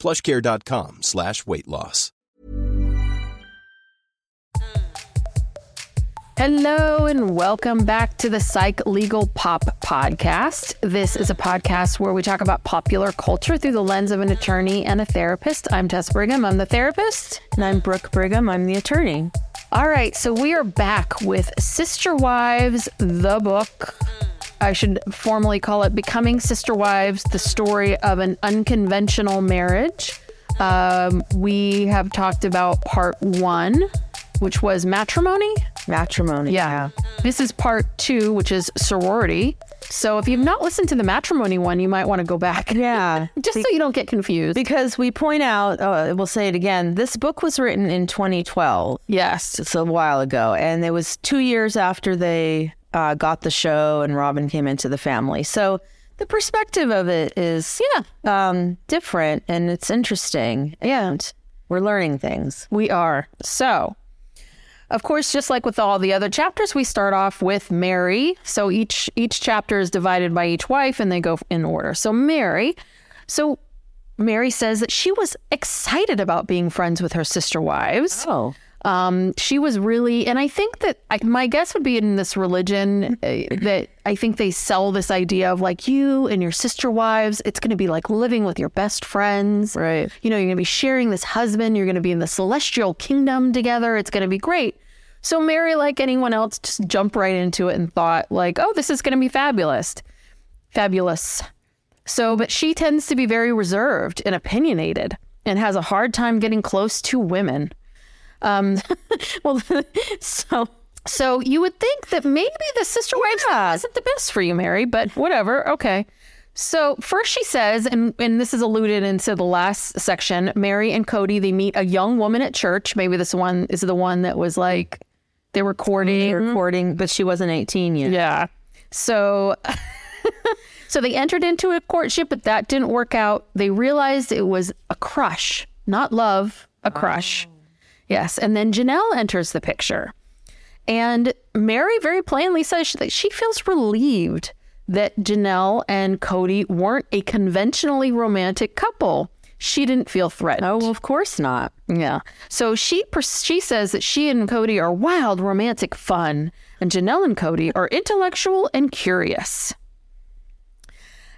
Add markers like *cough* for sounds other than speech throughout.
plushcare.com slash weight loss. Hello and welcome back to the Psych Legal Pop podcast. This is a podcast where we talk about popular culture through the lens of an attorney and a therapist. I'm Tess Brigham, I'm the therapist. And I'm Brooke Brigham, I'm the attorney. All right, so we are back with Sister Wives, the book. I should formally call it Becoming Sister Wives, the story of an unconventional marriage. Um, we have talked about part one, which was matrimony. Matrimony. Yeah. This is part two, which is sorority. So if you've not listened to the matrimony one, you might want to go back. *laughs* Yeah. Just so you don't get confused. Because we point out, uh, we'll say it again, this book was written in 2012. yes. It's a while ago. And it was two years after they uh, got the show and Robyn came into the family. So the perspective of it is Yeah. um, different and it's interesting. And we're learning things. We are. So, of course, just like with all the other chapters, we start off with Meri. So each each chapter is divided by each wife and they go in order. So Meri, so Meri says that she was excited about being friends with her sister wives. Oh. Um, she was really, and I think that I, my guess would be in this religion uh, *laughs* that I think they sell this idea of like you and your sister wives. It's going to be like living with your best friends. Right. You know, you're going to be sharing this husband. You're going to be in the celestial kingdom together. It's going to be great. So Meri, like anyone else, just jumped right into it and thought like, oh, this is going to be fabulous. Fabulous. So, but she tends to be very reserved and opinionated and has a hard time getting close to women. Um, *laughs* well, *laughs* so so you would think that maybe the sister wives isn't the best for you, Meri, but whatever. Okay. So first she says, and, and this is alluded into the last section, Meri and Kody, they meet a young woman at church. Maybe this one is the one that was like they were courting. Recording, but she wasn't 18 yet. Yeah. So *laughs* so they entered into a courtship, but that didn't work out. They realized it was a crush, not love, a crush. Yes. And then Janelle enters the picture. And Meri very plainly says that she feels relieved that Janelle and Kody weren't a conventionally romantic couple. She didn't feel threatened. Oh, well, of course not. Yeah. So she she says that she and Kody are wild, romantic fun, and Janelle and Kody are intellectual and curious.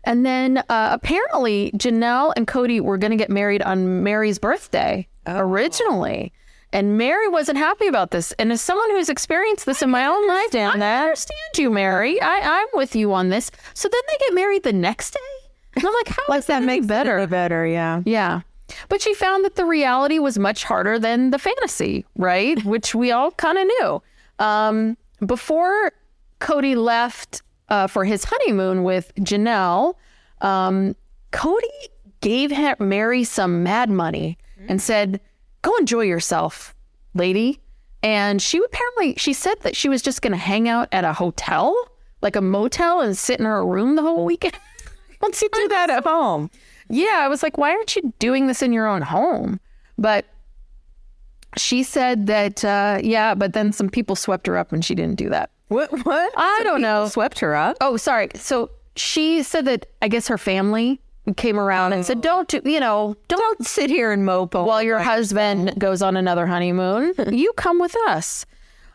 And then uh, apparently Janelle and Kody were going to get married on Meri's birthday originally. And Meri wasn't happy about this. And as someone who's experienced this in my own life, I understand you, Meri. I, I'm with you on this. So then they get married the next day. And I'm like, how *laughs* Like does that make better? Better, yeah. Yeah. But she found that the reality was much harder than the fantasy, right? *laughs* Which we all kind of knew. Um, before Kody left uh, for his honeymoon with Janelle, um, Kody gave Meri some mad money and said, Go enjoy yourself, lady. And she apparently, she said that she was just going to hang out at a hotel, like a motel, and sit in her room the whole weekend. Once you do that at home. Yeah, I was like, why aren't you doing this in your own home? But she said that, uh, yeah, but then some people swept her up and she didn't do that. What? What? I Some don't know. Swept her up. Oh, sorry. So she said that I guess her family came around and said, don't do, you know, don't, Don't sit here and mope while your husband goes on another honeymoon. *laughs* you come with us.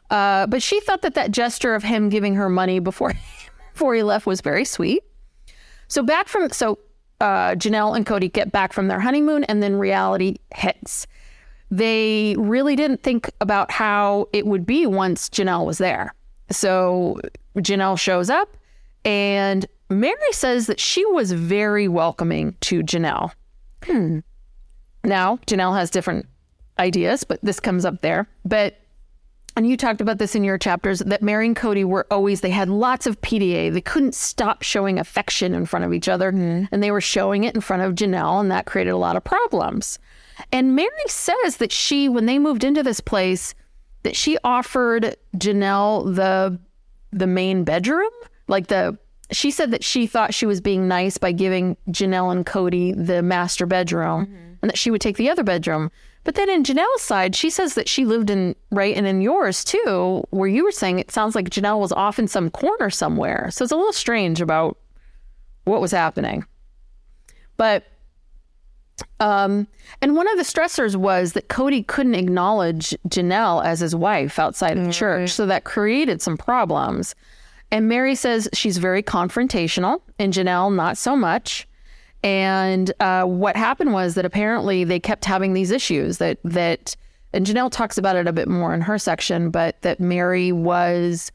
Uh, but she thought that that gesture of him giving her money before *laughs* before he left was very sweet. So back from so uh, Janelle and Kody get back from their honeymoon, and then reality hits. They really didn't think about how it would be once Janelle was there. So Janelle shows up, and Meri says that she was very welcoming to Janelle. Hmm. Now, Janelle has different ideas, but this comes up there. But and you talked about this in your chapters that Meri and Kody were always they had lots of PDA. They couldn't stop showing affection in front of each other, hmm. and they were showing it in front of Janelle, and that created a lot of problems. And Meri says that she, when they moved into this place, that she offered Janelle the the main bedroom, like the. She said that she thought she was being nice by giving Janelle and Kody the master bedroom, and that she would take the other bedroom. But then in Janelle's side, she says that she lived in right and in yours too, where you were saying it sounds like Janelle was off in some corner somewhere. So it's a little strange about what was happening. But um, and one of the stressors was that Kody couldn't acknowledge Janelle as his wife outside of church. So that created some problems. And Meri says she's very confrontational, and Janelle, not so much. And uh, what happened was that apparently they kept having these issues that that, and Janelle talks about it a bit more in her section, but that Meri was,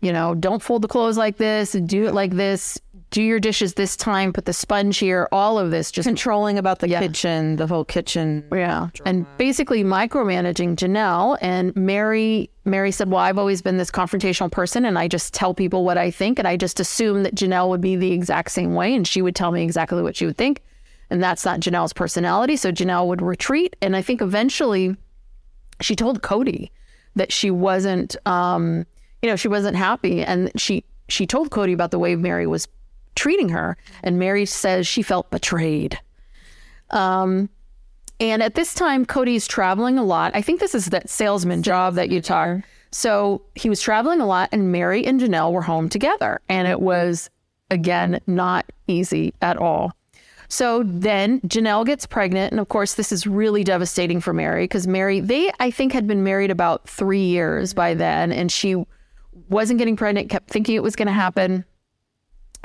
you know, don't fold the clothes like this, do it like this, do your dishes this time, put the sponge here, all of this just controlling about the Yeah. kitchen, the whole kitchen. yeah, and basically micromanaging Janelle. And Meri, Meri said, "Well, I've always been this confrontational person, and I just tell people what I think, and I just assume that Janelle would be the exact same way, and she would tell me exactly what she would think, and that's not Janelle's personality. So Janelle would retreat, and I think eventually, she told Kody that she wasn't, um, you know, she wasn't happy, and she she told Kody about the way Meri was treating her, and Meri says she felt betrayed. Um, and at this time, Kody's traveling a lot. I think this is that salesman job that you talk. So he was traveling a lot, and Meri and Janelle were home together. And it was, again, not easy at all. So then Janelle gets pregnant. And of course, this is really devastating for Meri because Meri, they, I think, had been married about three years by then. And she wasn't getting pregnant, kept thinking it was going to happen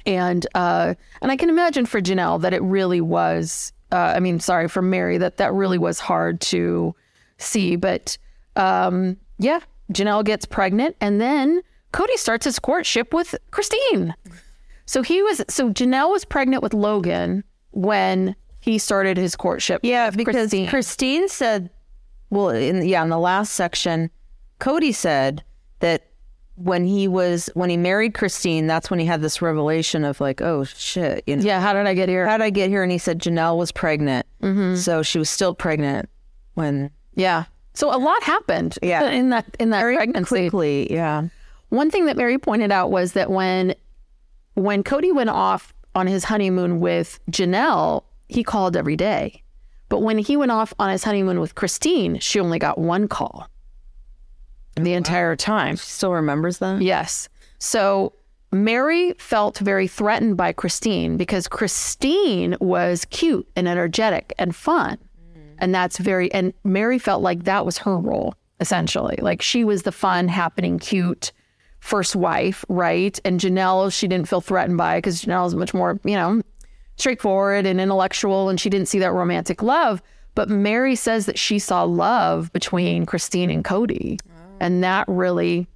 and uh, and I can imagine for Janelle that it really was. Uh, I mean, sorry for Meri that that really was hard to see, but um, yeah, Janelle gets pregnant, and then Kody starts his courtship with Christine. So he was so Janelle was pregnant with Logan when he started his courtship. Yeah, with because Christine. Christine. said, well, in yeah, in the last section, Kody said that when he was when he married Christine, that's when he had this revelation of like, oh shit, you know, yeah, how did I get here? how did I get here? And he said Janelle was pregnant, mm-hmm. so she was still pregnant when yeah. So a lot happened. Yeah. in that in that very pregnancy. quickly, yeah. One thing that Meri pointed out was that when when Kody went off on his honeymoon with Janelle, he called every day. But when he went off on his honeymoon with Christine, she only got one call the entire time. She still remembers that. Yes. So Meri felt very threatened by Christine because Christine was cute and energetic and fun. Mm. And that's very, and Meri felt like that was her role, essentially. Like she was the fun, happening, cute first wife, right? And Janelle, she didn't feel threatened by because Janelle is much more, you know, straightforward and intellectual, and she didn't see that romantic love. But Meri says that she saw love between Christine and Kody. And that really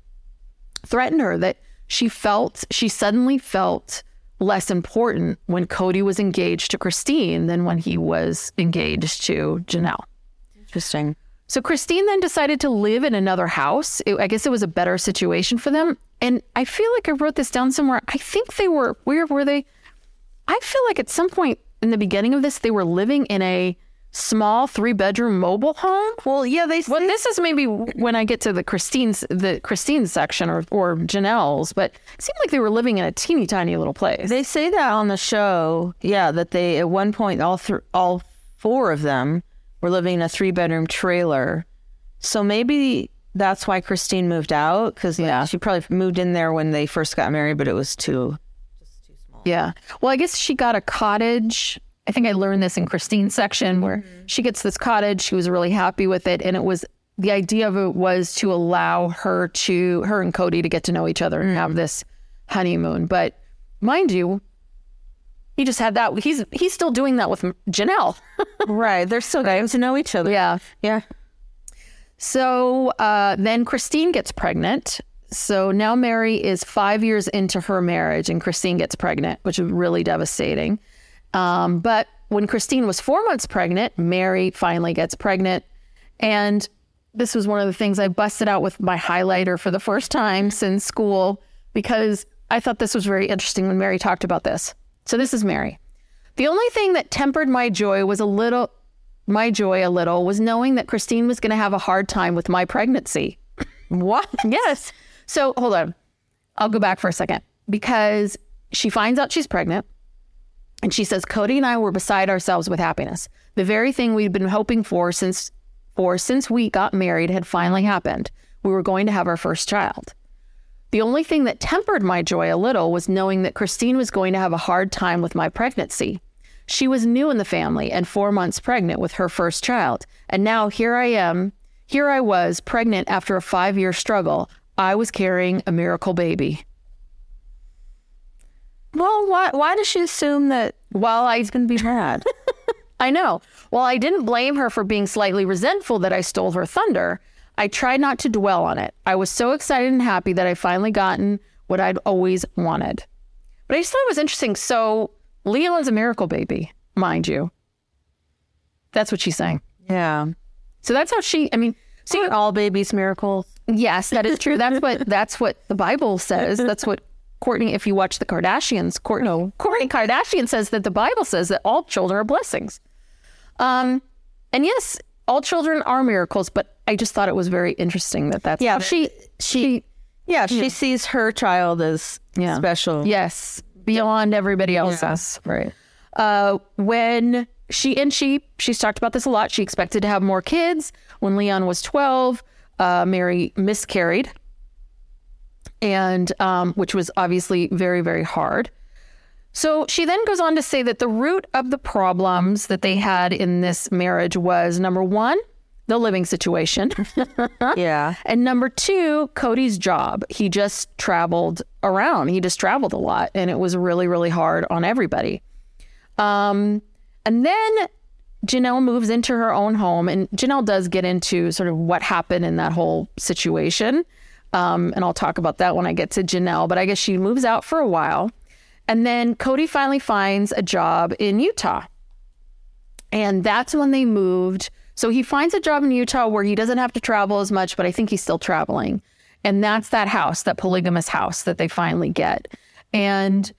threatened her that she felt she suddenly felt less important when Kody was engaged to Christine than when he was engaged to Janelle. Interesting. So Christine then decided to live in another house. It- I guess it was a better situation for them. And I feel like I wrote this down somewhere. I think they were where were they? I feel like at some point in the beginning of this, they were living in a small three bedroom mobile home. Well, yeah, they Well, this is maybe when I get to the Christine's the Christine's section or or Janelle's, but it seemed like they were living in a teeny tiny little place. They say that on the show. Yeah, that they at one point all th- all four of them were living in a three bedroom trailer. So maybe that's why Christine moved out because yeah, she probably moved in there when they first got married, but it was too. Yeah. Well, I guess she got a cottage. I think I learned this in Christine's section where she gets this cottage. She was really happy with it. And it was the idea of it was to allow her to, her and Kody to get to know each other and have this honeymoon. But mind you, he just had that. He's he's still doing that with Janelle. *laughs* right, they're still getting to know each other. yeah. yeah. So uh, then Christine gets pregnant. So now Meri is five years into her marriage, and Christine gets pregnant, which is really devastating. Um, but when Christine was four months pregnant, Meri finally gets pregnant. And this was one of the things I busted out with my highlighter for the first time since school because I thought this was very interesting when Meri talked about this. So this is Meri. The only thing that tempered my joy was a little, my joy a little was knowing that Christine was going to have a hard time with my pregnancy. *laughs* what? Yes. So hold on. I'll go back for a second because she finds out she's pregnant and she says Kody and I were beside ourselves with happiness. The very thing we'd been hoping for since for since we got married had finally happened. We were going to have our first child. The only thing that tempered my joy a little was knowing that Christine was going to have a hard time with my pregnancy. She was new in the family and four months pregnant with her first child. And now here I am. Here I was, pregnant after a five year struggle. I was carrying a miracle baby. Well, why why does she assume that While I he's going to be mad? *laughs* I know. While I didn't blame her for being slightly resentful that I stole her thunder, I tried not to dwell on it. I was so excited and happy that I finally gotten what I'd always wanted. But I just thought it was interesting. So Leon's a miracle baby, mind you. That's what she's saying. yeah. So that's how she. I mean, see, Aren't all babies miracles? yes, that is true. That's what that's what the Bible says. That's what Kourtney. If you watch the Kardashians, Kourtney, Kourtney Kardashian says that the Bible says that all children are blessings. Um, and yes, all children are miracles. But I just thought it was very interesting that that's Yeah, how she she Yeah, she sees her child as Yeah. special. yes beyond everybody else's. Right. uh, when she and she she's talked about this a lot. She expected to have more kids. When Leon was twelve, uh, Meri miscarried, and um, which was obviously very very hard. So she then goes on to say that the root of the problems that they had in this marriage was number one, the living situation. *laughs* Yeah. And number two, Kody's job. He just traveled around. He just traveled a lot, and it was really, really hard on everybody. Um, and then Janelle moves into her own home, and Janelle does get into sort of what happened in that whole situation. Um, and I'll talk about that when I get to Janelle. But I guess she moves out for a while, and then Kody finally finds a job in Utah. And that's when they moved. So he finds a job in Utah where he doesn't have to travel as much, but I think he's still traveling. And that's that house, that polygamous house that they finally get. And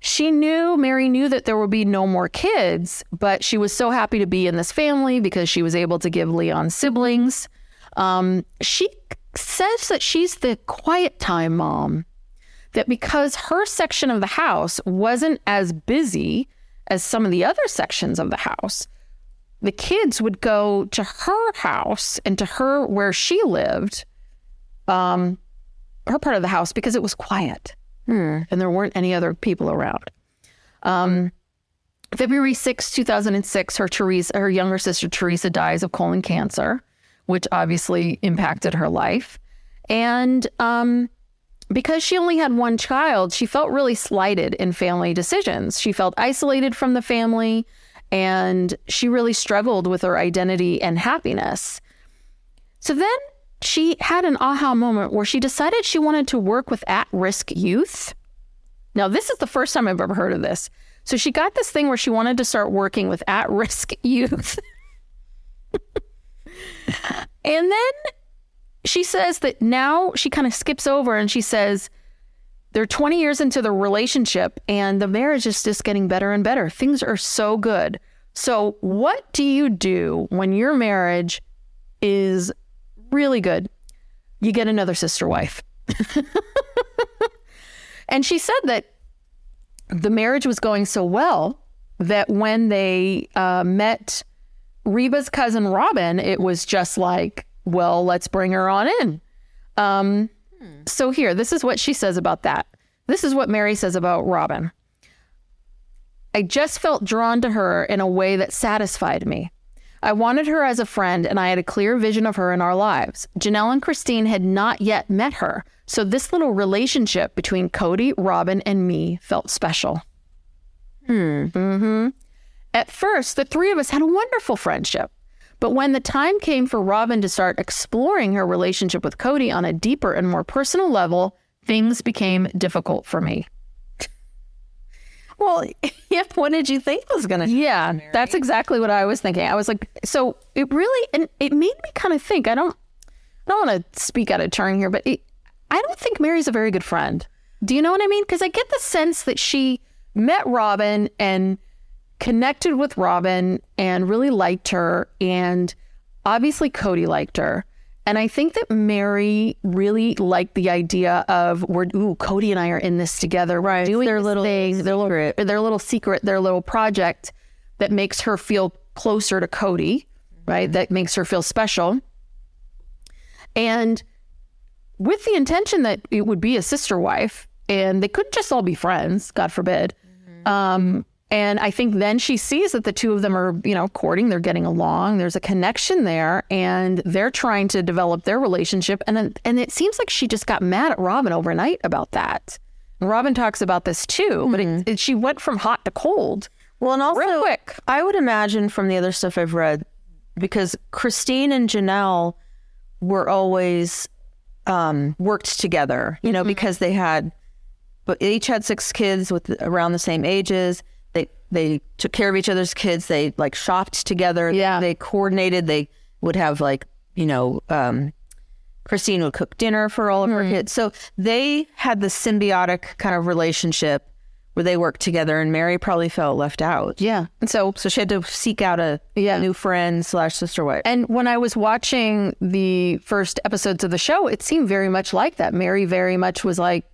she knew, Meri knew that there would be no more kids, but she was so happy to be in this family because she was able to give Leon siblings. Um, she says that she's the quiet time mom, that because her section of the house wasn't as busy as some of the other sections of the house, the kids would go to her house and to her where she lived, um, her part of the house because it was quiet and there weren't any other people around. Um, February 6, 2006, her Teresa, her younger sister Teresa dies of colon cancer, which obviously impacted her life. And um, because she only had one child, she felt really slighted in family decisions. She felt isolated from the family and she really struggled with her identity and happiness. So then she had an aha moment where she decided she wanted to work with at risk youth. Now, this is the first time I've ever heard of this. So she got this thing where she wanted to start working with at risk *laughs* youth. *laughs* and then she says that now she kind of skips over and she says, they're 20 years into the relationship and the marriage is just getting better and better. Things are so good. So, what do you do when your marriage is really good? You get another sister wife. *laughs* and she said that the marriage was going so well that when they uh, met Reba's cousin Robyn, it was just like, well, let's bring her on in. Um, So, here, this is what she says about that. This is what Meri says about Robyn. I just felt drawn to her in a way that satisfied me. I wanted her as a friend, and I had a clear vision of her in our lives. Janelle and Christine had not yet met her, so this little relationship between Kody, Robyn, and me felt special. Hmm. Mm-hmm. At first, the three of us had a wonderful friendship. But when the time came for Robyn to start exploring her relationship with Kody on a deeper and more personal level, things became difficult for me. Well, *laughs* yeah, what did you think was going to Yeah, that's exactly what I was thinking. I was like, so it really, and it made me kind of think. I don't, I don't want to speak out of turn here, but it, I don't think Meri's a very good friend. Do you know what I mean? Because I get the sense that she met Robyn and connected with Robyn and really liked her, and obviously Kody liked her. And I think that Meri really liked the idea of we're ooh, Kody and I are in this together. We're Right, doing their little thing, their little secret. their little secret, their little project that makes her feel closer to Kody, right? That makes her feel special. And with the intention that it would be a sister wife and they couldn't just all be friends, God forbid. Um, and I think then she sees that the two of them are, you know, courting, they're getting along, there's a connection there, and they're trying to develop their relationship. And then, and it seems like she just got mad at Robyn overnight about that. And Robyn talks about this too, but it, it, she went from hot to cold. Well, and also, Real quick. I would imagine from the other stuff I've read, because Christine and Janelle were always um, worked together, you know, because they had, but each had six kids with around the same ages. They took care of each other's kids. They like shopped together. Yeah. they coordinated. They would have like you know. Um, Christine would cook dinner for all of her kids. So they had this symbiotic kind of relationship where they worked together and Meri probably felt left out. Yeah. And so So she had to seek out a Yeah. new friend slash sister wife. And when I was watching the first episodes of the show, it seemed very much like that. Meri very much was like,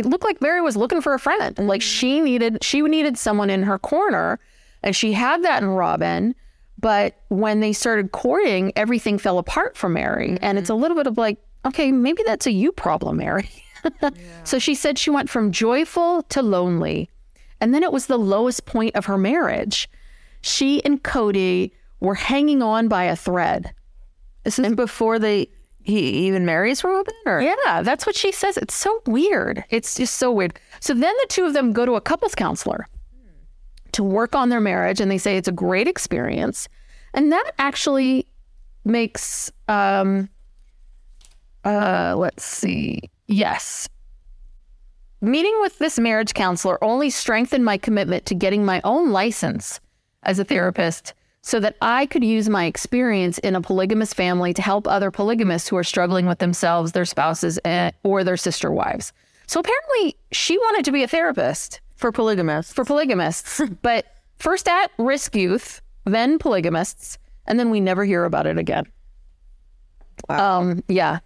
it looked like Meri was looking for a friend. Like mm. she needed, she needed someone in her corner, and she had that in Robyn. But when they started courting, everything fell apart for Meri, and it's a mm-hmm. little bit of like, okay, maybe that's a you problem, Meri. *laughs* So she said she went from joyful to lonely. And then it was the lowest point of her marriage. She and Kody were hanging on by a thread. This is before they he even marries Robyn or Yeah, that's what she says. It's so weird. It's just so weird. So then the two of them go to a couples counselor to work on their marriage, and they say it's a great experience. And that actually makes, um, uh, let's see. Yes. Meeting with this marriage counselor only strengthened my commitment to getting my own license as a therapist so that I could use my experience in a polygamous family to help other polygamists who are struggling with themselves, their spouses, eh, or their sister wives. So apparently, she wanted to be a therapist for polygamists. for polygamists, *laughs* but first at risk youth, then polygamists, and then we never hear about it again. Um, yeah.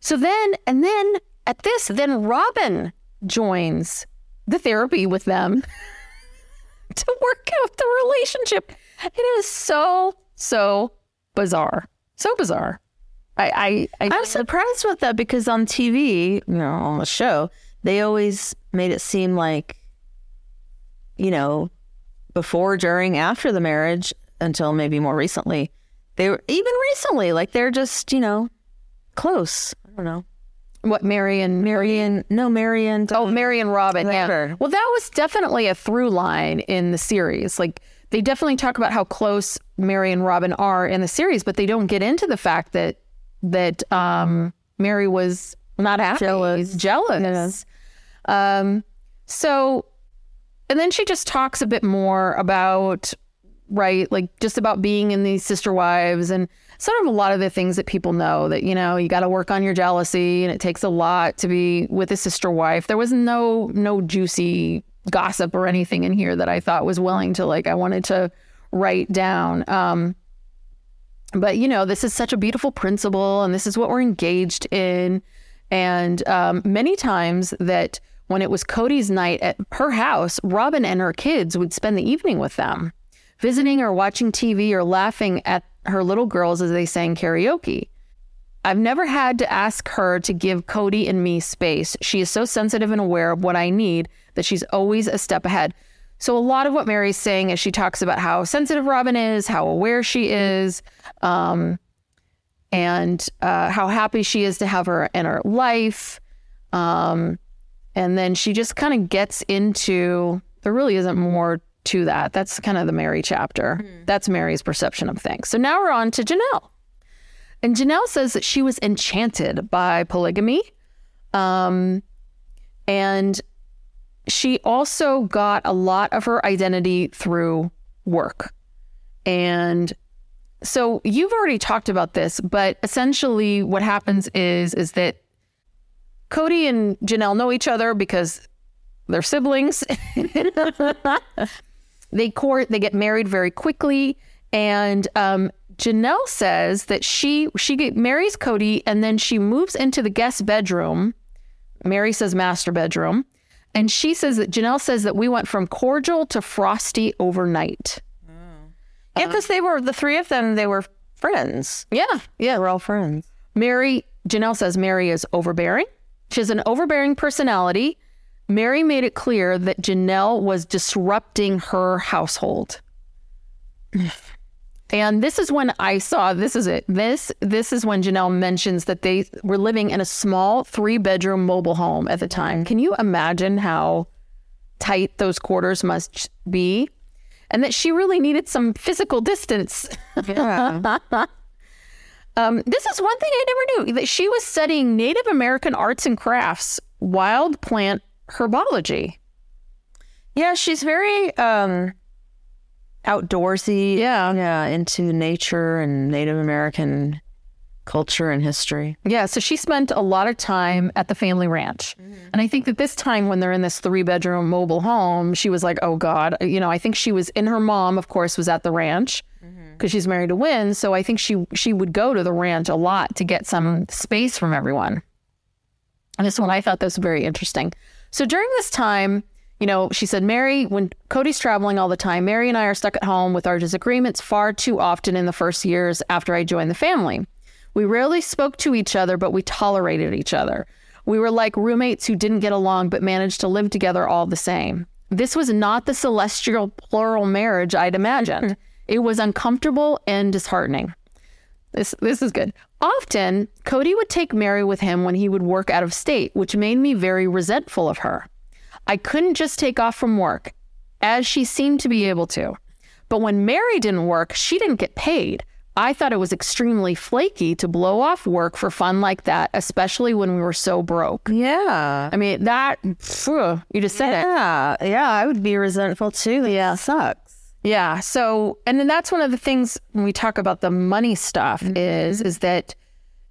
So then, and then at this, then Robyn joins the therapy with them *laughs* to work out the relationship. It is so, so bizarre. So bizarre. I, I, I I'm surprised with that because on TV, you know, on the show, they always made it seem like, you know, before, during, after the marriage, until maybe more recently, they were even recently, like they're just, you know, close. I don't know. what Marion? Marion? No, Marion. Oh, Marion Robyn. Yeah. Well, that was definitely a through line in the series. Like they definitely talk about how close Meri and Robyn are in the series, but they don't get into the fact that that um, Meri was not happy, Jealous. jealous. Um, so, and then she just talks a bit more about right, like just about being in these sister wives and sort of a lot of the things that people know that you know you got to work on your jealousy and it takes a lot to be with a sister wife. There was no no juicy gossip or anything in here that I thought was willing to like I wanted to write down. Um, but you know, this is such a beautiful principle, and this is what we're engaged in. And um, many times that when it was Kody's night at her house, Robyn and her kids would spend the evening with them, visiting or watching TV or laughing at her little girls as they sang karaoke. I've never had to ask her to give Kody and me space. She is so sensitive and aware of what I need that she's always a step ahead. So, a lot of what Meri's saying is she talks about how sensitive Robyn is, how aware she is, um, and uh, how happy she is to have her in her life. Um, and then she just kind of gets into there really isn't more to that. That's kind of the Meri chapter. That's Meri's perception of things. So now we're on to Janelle. And Janelle says that she was enchanted by polygamy. Um, and she also got a lot of her identity through work. And so you've already talked about this, but essentially what happens is is that Kody and Janelle know each other because they're siblings. *laughs* they court, they get married very quickly, and um, Janelle says that she she get, marries Kody and then she moves into the guest bedroom. Meri says master bedroom, and she says that Janelle says that we went from cordial to frosty overnight. Oh. Yeah, because they were the three of them. They were friends. Yeah, yeah. We're all friends. Meri, Janelle says Meri is overbearing. She has an overbearing personality. Meri made it clear that Janelle was disrupting her household. *sighs* *sighs* And this is when I saw this is it. This this is when Janelle mentions that they were living in a small three bedroom mobile home at the time. Can you imagine how tight those quarters must be? And that she really needed some physical distance. Yeah. *laughs* Um, this is one thing I never knew that she was studying Native American arts and crafts, wild plant herbology. yeah, she's very um outdoorsy. Yeah. Yeah, into nature and Native American culture and history. Yeah, so she spent a lot of time at the family ranch. Mm-hmm. And I think that this time when they're in this three bedroom mobile home, she was like, oh God, you know, I think she was in her mom, of course, was at the ranch mm-hmm. because she's married to Winn. So I think she she would go to the ranch a lot to get some space from everyone. And this one I thought this was very interesting. So during this time, you know, she said, Meri, when Kody's traveling all the time, Meri and I are stuck at home with our disagreements far too often in the first years after I joined the family. We rarely spoke to each other, but we tolerated each other. We were like roommates who didn't get along but managed to live together all the same. This was not the celestial plural marriage I'd imagined. Hmm. It was uncomfortable and disheartening. This this is good. Often, Kody would take Meri with him when he would work out of state, which made me very resentful of her. I couldn't just take off from work, as she seemed to be able to. But when Meri didn't work, she didn't get paid. I thought it was extremely flaky to blow off work for fun like that, especially when we were so broke. Yeah. I mean, that, phew, you just said it. Yeah. Yeah, I would be resentful too. Yeah. Sucks. Yeah. So, and then that's one of the things when we talk about the money stuff mm-hmm. is, is that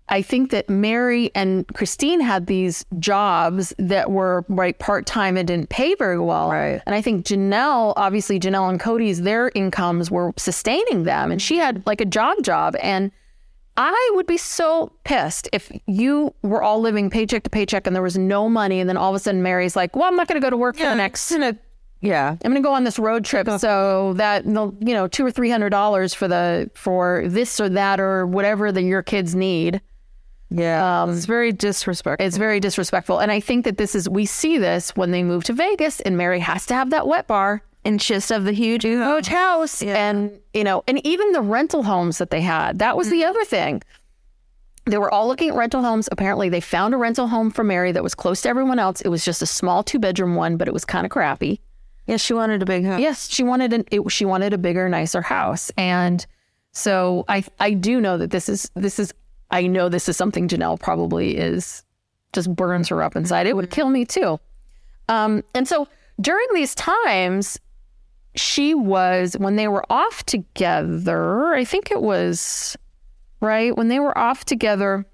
I think that Meri and Christine had these jobs that were right part time and didn't pay very well. Right. And I think Janelle, obviously Janelle and Kody's, their incomes were sustaining them, and she had like a job job. And I would be so pissed if you were all living paycheck to paycheck and there was no money, and then all of a sudden Meri's like, "Well, I'm not going to go to work for the next." In a, yeah. I'm going to go on this road trip, so that you know, two or three hundred dollars for the for this or that or whatever that your kids need. Yeah. it's very disrespectful. It's very disrespectful. And I think that this is, we see this when they move to Vegas and Meri has to have that wet bar and just of the huge huge house. And, you know, and even the rental homes that they had, that was the mm-hmm. other thing. They were all looking at rental homes. Apparently, they found a rental home for Meri that was close to everyone else. It was just a small two bedroom one, but it was kind of crappy. Yeah, she wanted a big house. Yes, she wanted an it, she wanted a bigger, nicer house, and so I I do know that this is this is I know this is something Janelle probably is just burns her up inside. It would kill me too. Um, and so during these times, she was when they were off together. I think it was right when they were off together.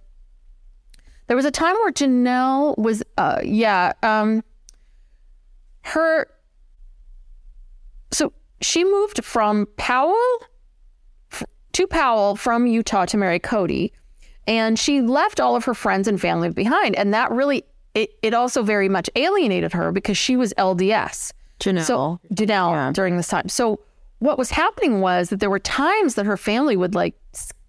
There was a time where Janelle was, uh, yeah, um, her So she moved from Powell to Powell from Utah to marry Kody. And she left all of her friends and family behind. And that really, it, it also very much alienated her because she was LDS. Janelle. So Janelle during this time. So what was happening was that there were times that her family would like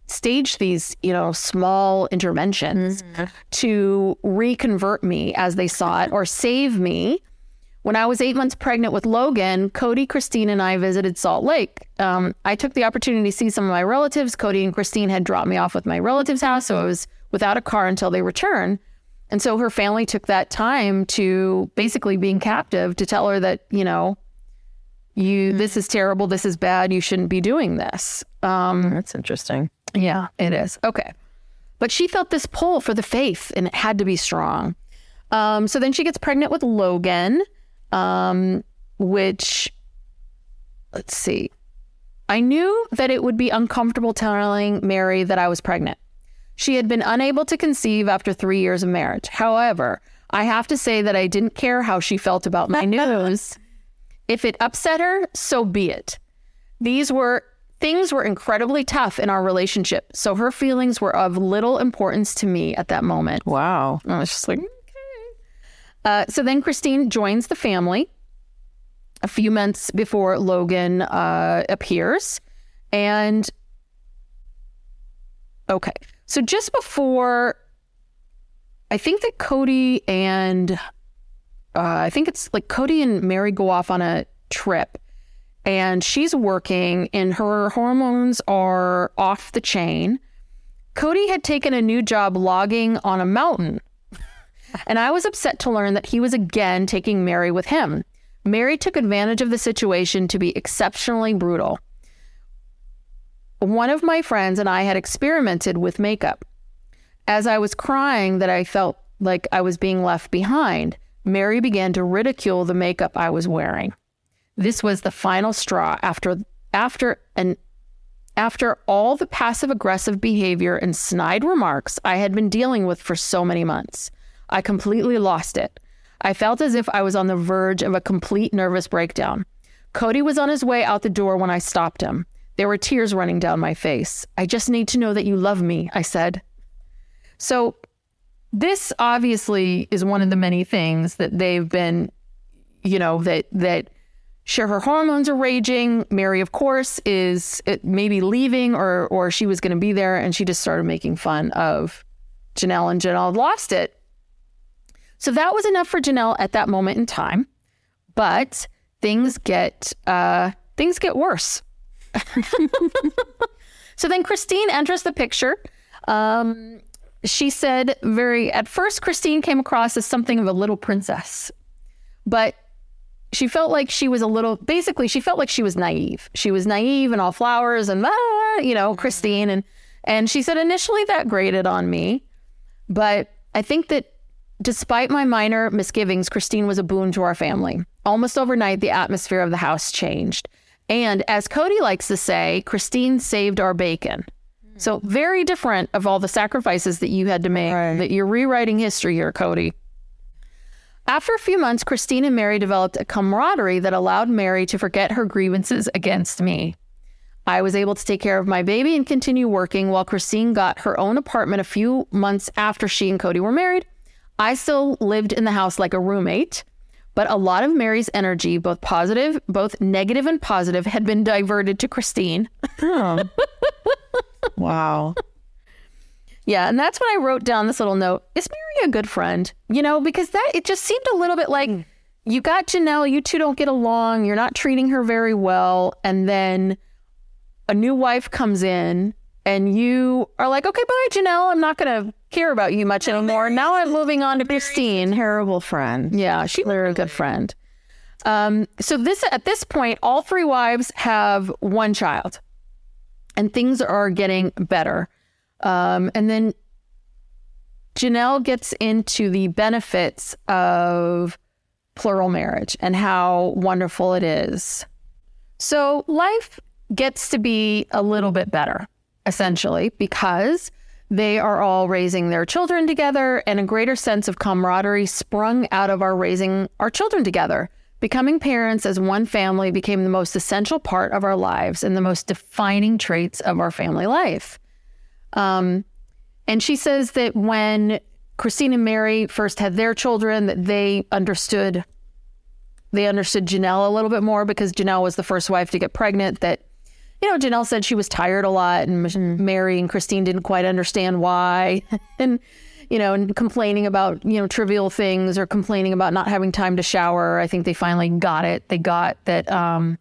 stage these, you know, small interventions mm-hmm. to reconvert me as they saw it or save me. When I was eight months pregnant with Logan, Kody, Christine, and I visited Salt Lake. Um, I took the opportunity to see some of my relatives. Kody and Christine had dropped me off with my relative's house, so I was without a car until they returned. And so her family took that time to basically being captive to tell her that, you know, you this is terrible, this is bad, you shouldn't be doing this. Um, That's interesting. yeah, it is. Okay. But she felt this pull for the faith and it had to be strong. Um, so then she gets pregnant with Logan, um, which, let's see. I knew that it would be uncomfortable telling Meri that I was pregnant. She had been unable to conceive after three years of marriage. However, I have to say that I didn't care how she felt about my *laughs* news. If it upset her, so be it. These were things were incredibly tough in our relationship, so her feelings were of little importance to me at that moment. Wow. I was just like. Uh, so then Christine joins the family a few months before Logan uh, appears. And okay, so just before, I think that Kody and uh, I think it's like Kody and Meri go off on a trip and she's working and her hormones are off the chain. Kody had taken a new job logging on a mountain. And I was upset to learn that he was again taking Meri with him. Meri took advantage of the situation to be exceptionally brutal. One of my friends and I had experimented with makeup. As I was crying that I felt like I was being left behind, Meri began to ridicule the makeup I was wearing. This was the final straw after after an after all the passive aggressive behavior and snide remarks I had been dealing with for so many months. I completely lost it. I felt as if I was on the verge of a complete nervous breakdown. Kody was on his way out the door when I stopped him. There were tears running down my face. I just need to know that you love me, I said. So, this obviously is one of the many things that they've been, you know, that, that, Sure, her hormones are raging. Meri, of course, is uh, maybe leaving or or she was going to be there, and she just started making fun of Janelle, and Janelle lost it. So that was enough for Janelle at that moment in time. But things get uh, things get worse. *laughs* so then Christine enters the picture. Um, she said, very at first, Christine came across as something of a little princess, but she felt like she was a little basically she felt like she was naive she was naive and all flowers and ah, you know christine and and she said initially that grated on me but i think that despite my minor misgivings christine was a boon to our family. Almost overnight the atmosphere of the house changed. And as kody likes to say christine saved our bacon. So very different of all the sacrifices that you had to make that you're rewriting history here kody. After a few months, Christine and Meri developed a camaraderie that allowed Meri to forget her grievances against me. I was able to take care of my baby and continue working while Christine got her own apartment a few months after she and Kody were married. I still lived in the house like a roommate, but a lot of Meri's energy, both positive, both negative and positive, had been diverted to Christine. Oh. *laughs* Wow. Yeah, and that's when I wrote down this little note. Is Meri a good friend? You know, because that it just seemed a little bit like hmm. you got Janelle, you two don't get along, you're not treating her very well, and then a new wife comes in and you are like, okay, bye, Janelle. I'm not gonna care about you much anymore. Now I'm moving on to Christine. Terrible friend. Yeah, she's a good friend. Um, so this at this point, all three wives have one child, and things are getting better. Um, and then Janelle gets into the benefits of plural marriage and how wonderful it is. So life gets to be a little bit better, essentially, because they are all raising their children together and a greater sense of camaraderie sprung out of our raising our children together. Becoming parents as one family became the most essential part of our lives and the most defining traits of our family life. Um, and she says that when Christine and Meri first had their children, that they understood they understood Janelle a little bit more because Janelle was the first wife to get pregnant. That you know, Janelle said she was tired a lot, and mm-hmm. Meri and Christine didn't quite understand why, *laughs* and you know, and complaining about you know trivial things or complaining about not having time to shower. I think they finally got it. They got that um,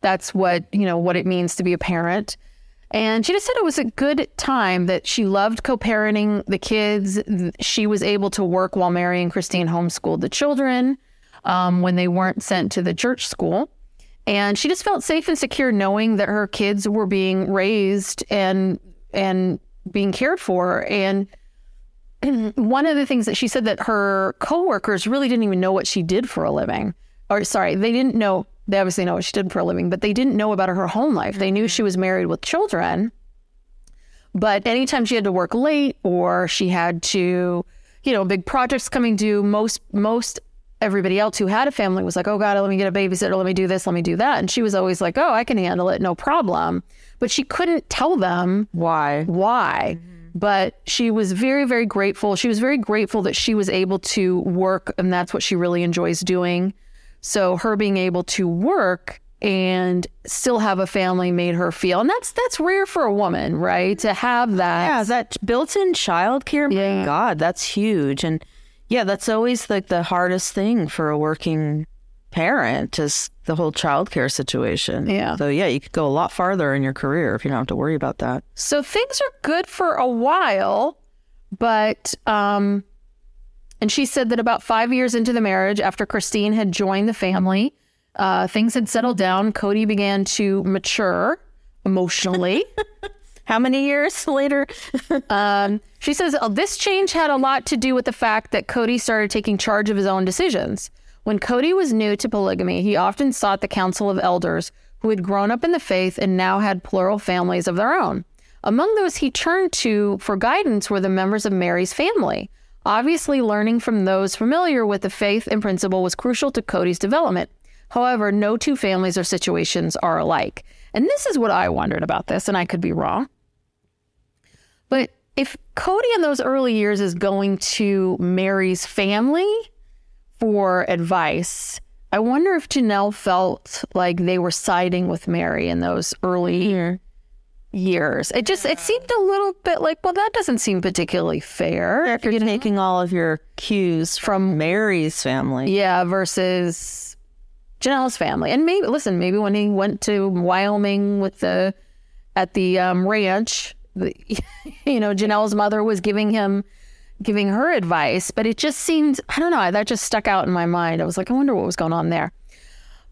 that's what you know what it means to be a parent. And she just said it was a good time that she loved co parenting the kids. She was able to work while Meri and Christine homeschooled the children um, when they weren't sent to the church school. And she just felt safe and secure knowing that her kids were being raised and and being cared for. And *clears throat* one of the things that she said that her coworkers really didn't even know what she did for a living. Or sorry, they didn't know they obviously know what she did for a living, but they didn't know about her home life. They knew mm-hmm. she was married with children. But anytime she had to work late or she had to, you know, big projects coming due, most most everybody else who had a family was like, "Oh God, let me get a babysitter, let me do this, let me do that," and she was always like, "Oh, I can handle it, no problem." But she couldn't tell them why. Why? Mm-hmm. But she was very, very grateful. She was very grateful that she was able to work, and that's what she really enjoys doing. So her being able to work and still have a family made her feel and that's that's rare for a woman right to have that yeah that built-in childcare yeah. my god that's huge and yeah that's always like the hardest thing for a working parent is the whole childcare situation yeah so yeah you could go a lot farther in your career if you don't have to worry about that so things are good for a while but um and she said that about five years into the marriage, after Christine had joined the family, uh, things had settled down. Kody began to mature emotionally. *laughs* How many years *laughs* later? um, she says oh, this change had a lot to do with the fact that Kody started taking charge of his own decisions. When Kody was new to polygamy, he often sought the counsel of elders who had grown up in the faith and now had plural families of their own. Among those he turned to for guidance were the members of Meri's family, Obviously, learning from those familiar with the faith and principle was crucial to Kody's development. However, no two families or situations are alike. And this is what I wondered about this, and I could be wrong. But if Kody in those early years is going to Meri's family for advice, I wonder if Janelle felt like they were siding with Meri in those early years. It just it seemed a little bit like, well, that doesn't seem particularly fair. If you're you know? taking all of your cues from Meri's family. Yeah, versus Janelle's family. And maybe listen, maybe when he went to Wyoming with the at the um, ranch, *laughs* you know, Janelle's mother was giving him giving her advice, but it just seemed I don't know, that just stuck out in my mind. I was like, I wonder what was going on there.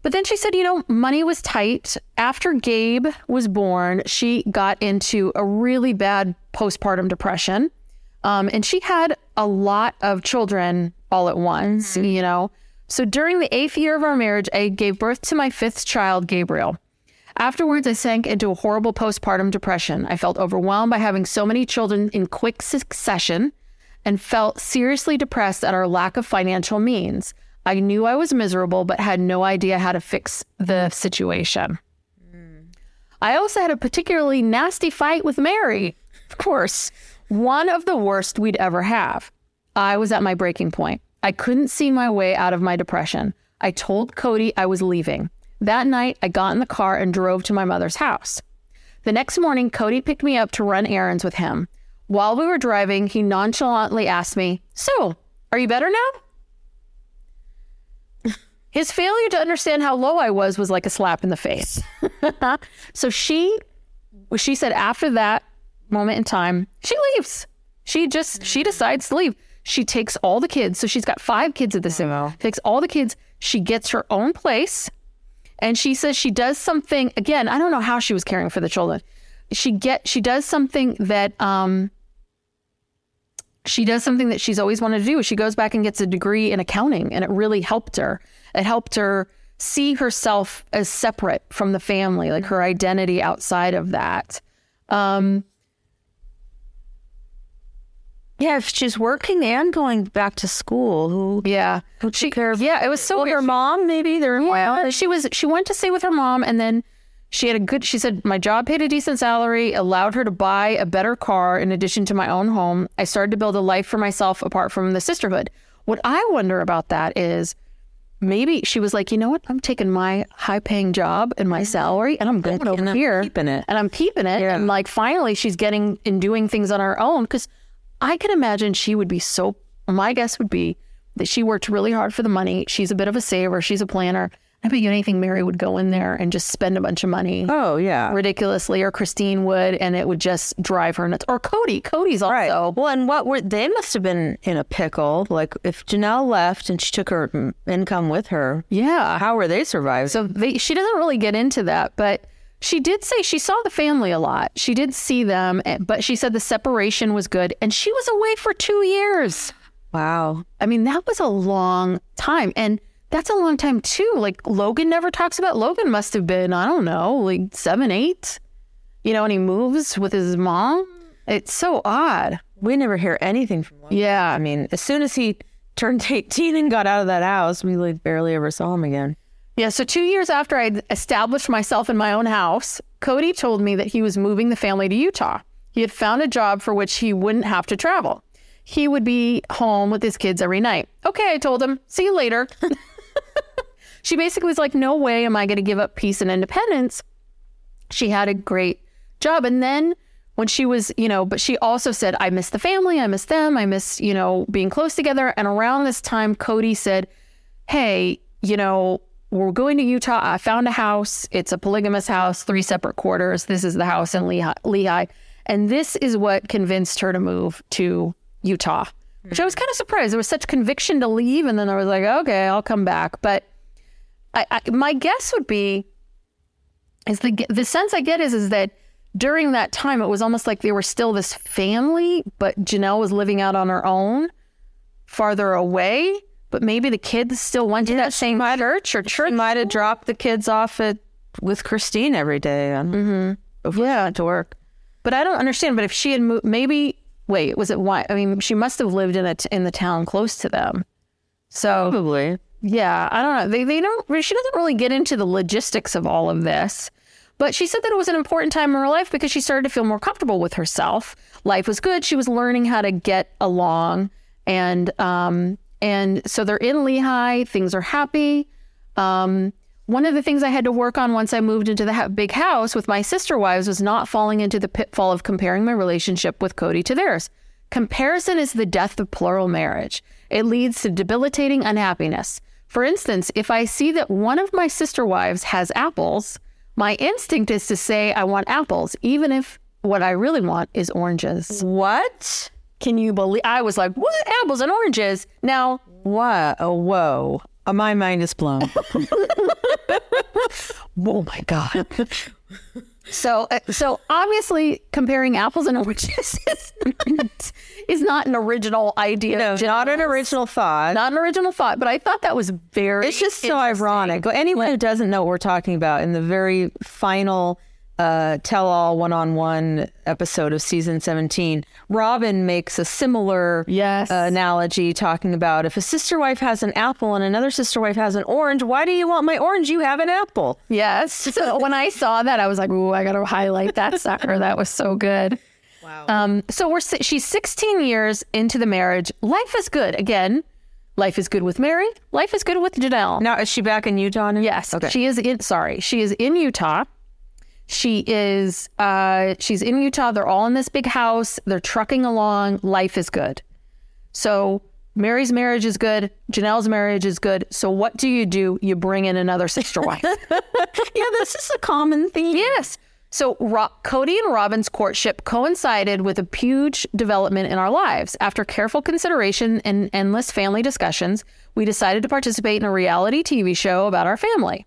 But then she said, you know, money was tight. After Gabe was born, she got into a really bad postpartum depression. Um, and she had a lot of children all at once, mm-hmm. you know. So during the eighth year of our marriage, I gave birth to my fifth child, Gabriel. Afterwards, I sank into a horrible postpartum depression. I felt overwhelmed by having so many children in quick succession and felt seriously depressed at our lack of financial means. I knew I was miserable, but had no idea how to fix the situation. I also had a particularly nasty fight with Meri, of course, one of the worst we'd ever have. I was at my breaking point. I couldn't see my way out of my depression. I told Kody I was leaving. That night, I got in the car and drove to my mother's house. The next morning, Kody picked me up to run errands with him. While we were driving, he nonchalantly asked me, So, are you better now? *laughs* His failure to understand how low I was was like a slap in the face. *laughs* so she she said after that moment in time, she leaves. She just she mm. decides to leave. She takes all the kids. So she's got five kids at the oh. Takes all the kids. She gets her own place. And she says she does something again, I don't know how she was caring for the children. She get she does something that um she does something that she's always wanted to do. She goes back and gets a degree in accounting and it really helped her. It helped her see herself as separate from the family, like her identity outside of that. Um, Yeah, if she's working and going back to school, who Yeah. who took care of? Yeah, it was so well, weird. her mom maybe. They're Yeah, she was. She went to stay with her mom, and then she had a good. She said my job paid a decent salary, allowed her to buy a better car in addition to my own home. I started to build a life for myself apart from the sisterhood. What I wonder about that is maybe she was like, you know what? I'm taking my high paying job and my salary, and I'm going over and I'm here, keeping it. and I'm keeping it. And like finally, she's getting and doing things on her own because I can imagine she would be so. My guess would be that she worked really hard for the money. She's a bit of a saver. She's a planner. I bet you anything Meri would go in there and just spend a bunch of money Oh yeah. ridiculously, or Christine would, and it would just drive her nuts. Or Kody. Kody's also. Right. Well, and what were they must have been in a pickle. Like if Janelle left and she took her mm, income with her, Yeah. how were they surviving? So they, she doesn't really get into that, but she did say she saw the family a lot. She did see them, eh, but she said the separation was good, and she was away for two years. wow. I mean, that was a long time. And that's a long time too. Like Logan never talks about Logan must have been, I don't know, like seven, eight. You know, and he moves with his mom. It's so odd. We never hear anything from him. Yeah. I mean, as soon as he turned *laughs* 18 and got out of that house, we like barely ever saw him again. Yeah. So two years after I'd established myself in my own house, Kody told me that he was moving the family to Utah. He had found a job for which he wouldn't have to travel. He would be home with his kids every night. Okay, I told him. See you later. *laughs* she basically was like, No way am I going to give up peace and independence. She had a great job. And then when she was, you know, but she also said, I miss the family. I miss them. I miss, you know, being close together. And around this time, Kody said, Hey, you know, we're going to Utah. I found a house. It's a polygamous house, three separate quarters. This is the house in Lehi. Lehi. And this is what convinced her to move to Utah, which I was kind of surprised. There was such conviction to leave. And then I was like, okay, I'll come back. But I, I, my guess would be is the the sense I get is is that during that time it was almost like they were still this family, but Janelle was living out on her own, farther away. But maybe the kids still went to that same church or She church. might have dropped the kids off at with Christine every day. Mm-hmm. Yeah, to work. But I don't understand. But if she had moved, maybe wait, was it why? I mean, she must have lived in a t- in the town close to them. So Probably. Yeah, I don't know. They they don't. She doesn't really get into the logistics of all of this, but she said that it was an important time in her life because she started to feel more comfortable with herself. Life was good. She was learning how to get along, and um and so they're in Lehi. Things are happy. Um, one of the things I had to work on once I moved into the ha- big house with my sister wives was not falling into the pitfall of comparing my relationship with Kody to theirs. Comparison is the death of plural marriage. It leads to debilitating unhappiness. For instance, if I see that one of my sister wives has apples, my instinct is to say I want apples, even if what I really want is oranges. What? Can you believe? I was like, what? Apples and oranges. Now, What? Oh, whoa. Uh, my mind is blown. *laughs* oh my God. So, uh, so obviously, comparing apples and oranges *laughs* is, is not an original idea. no, not an original thought. not an original thought, but I thought that was very. It's just so ironic. Anyone who doesn't know what we're talking about in the very final uh, tell all one on one episode of season 17, Robyn makes a similar Yes. uh, analogy talking about if a sister wife has an apple and another sister wife has an orange, why do you want my orange? You have an apple. Yes. *laughs* So when I saw that, I was like, "Ooh, I got to highlight that sucker. That was so good." Wow. Um. So we're she's 16 years into the marriage. Life is good. Again, life is good with Meri. Life is good with Janelle. Now, is she back in Utah now? Yes. Okay. She is in. Sorry, she is in Utah. She is. Uh. She's in Utah. They're all in this big house. They're trucking along. Life is good. So Meri's marriage is good. Janelle's marriage is good. So what do you do? You bring in another sister wife. *laughs* yeah, this is a common theme. Yes. So Ro- Kody and Robyn's courtship coincided with a huge development in our lives. After careful consideration and endless family discussions, we decided to participate in a reality TV show about our family.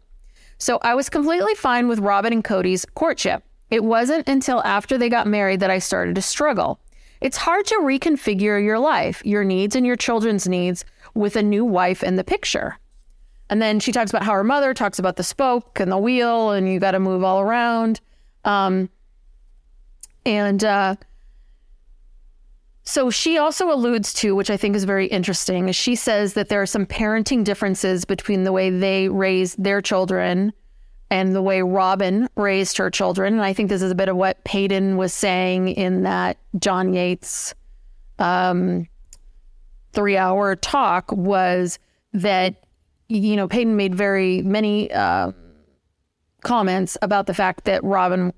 So I was completely fine with Robyn and Kody's courtship. It wasn't until after they got married that I started to struggle. It's hard to reconfigure your life, your needs and your children's needs with a new wife in the picture. And then she talks about how her mother talks about the spoke and the wheel, and you got to move all around. Um, and uh, So she also alludes to, which I think is very interesting, is she says that there are some parenting differences between the way they raise their children and the way Robyn raised her children. And I think this is a bit of what Paedon was saying in that John Yates um, three hour talk was that, you know, Paedon made very many uh, comments about the fact that Robyn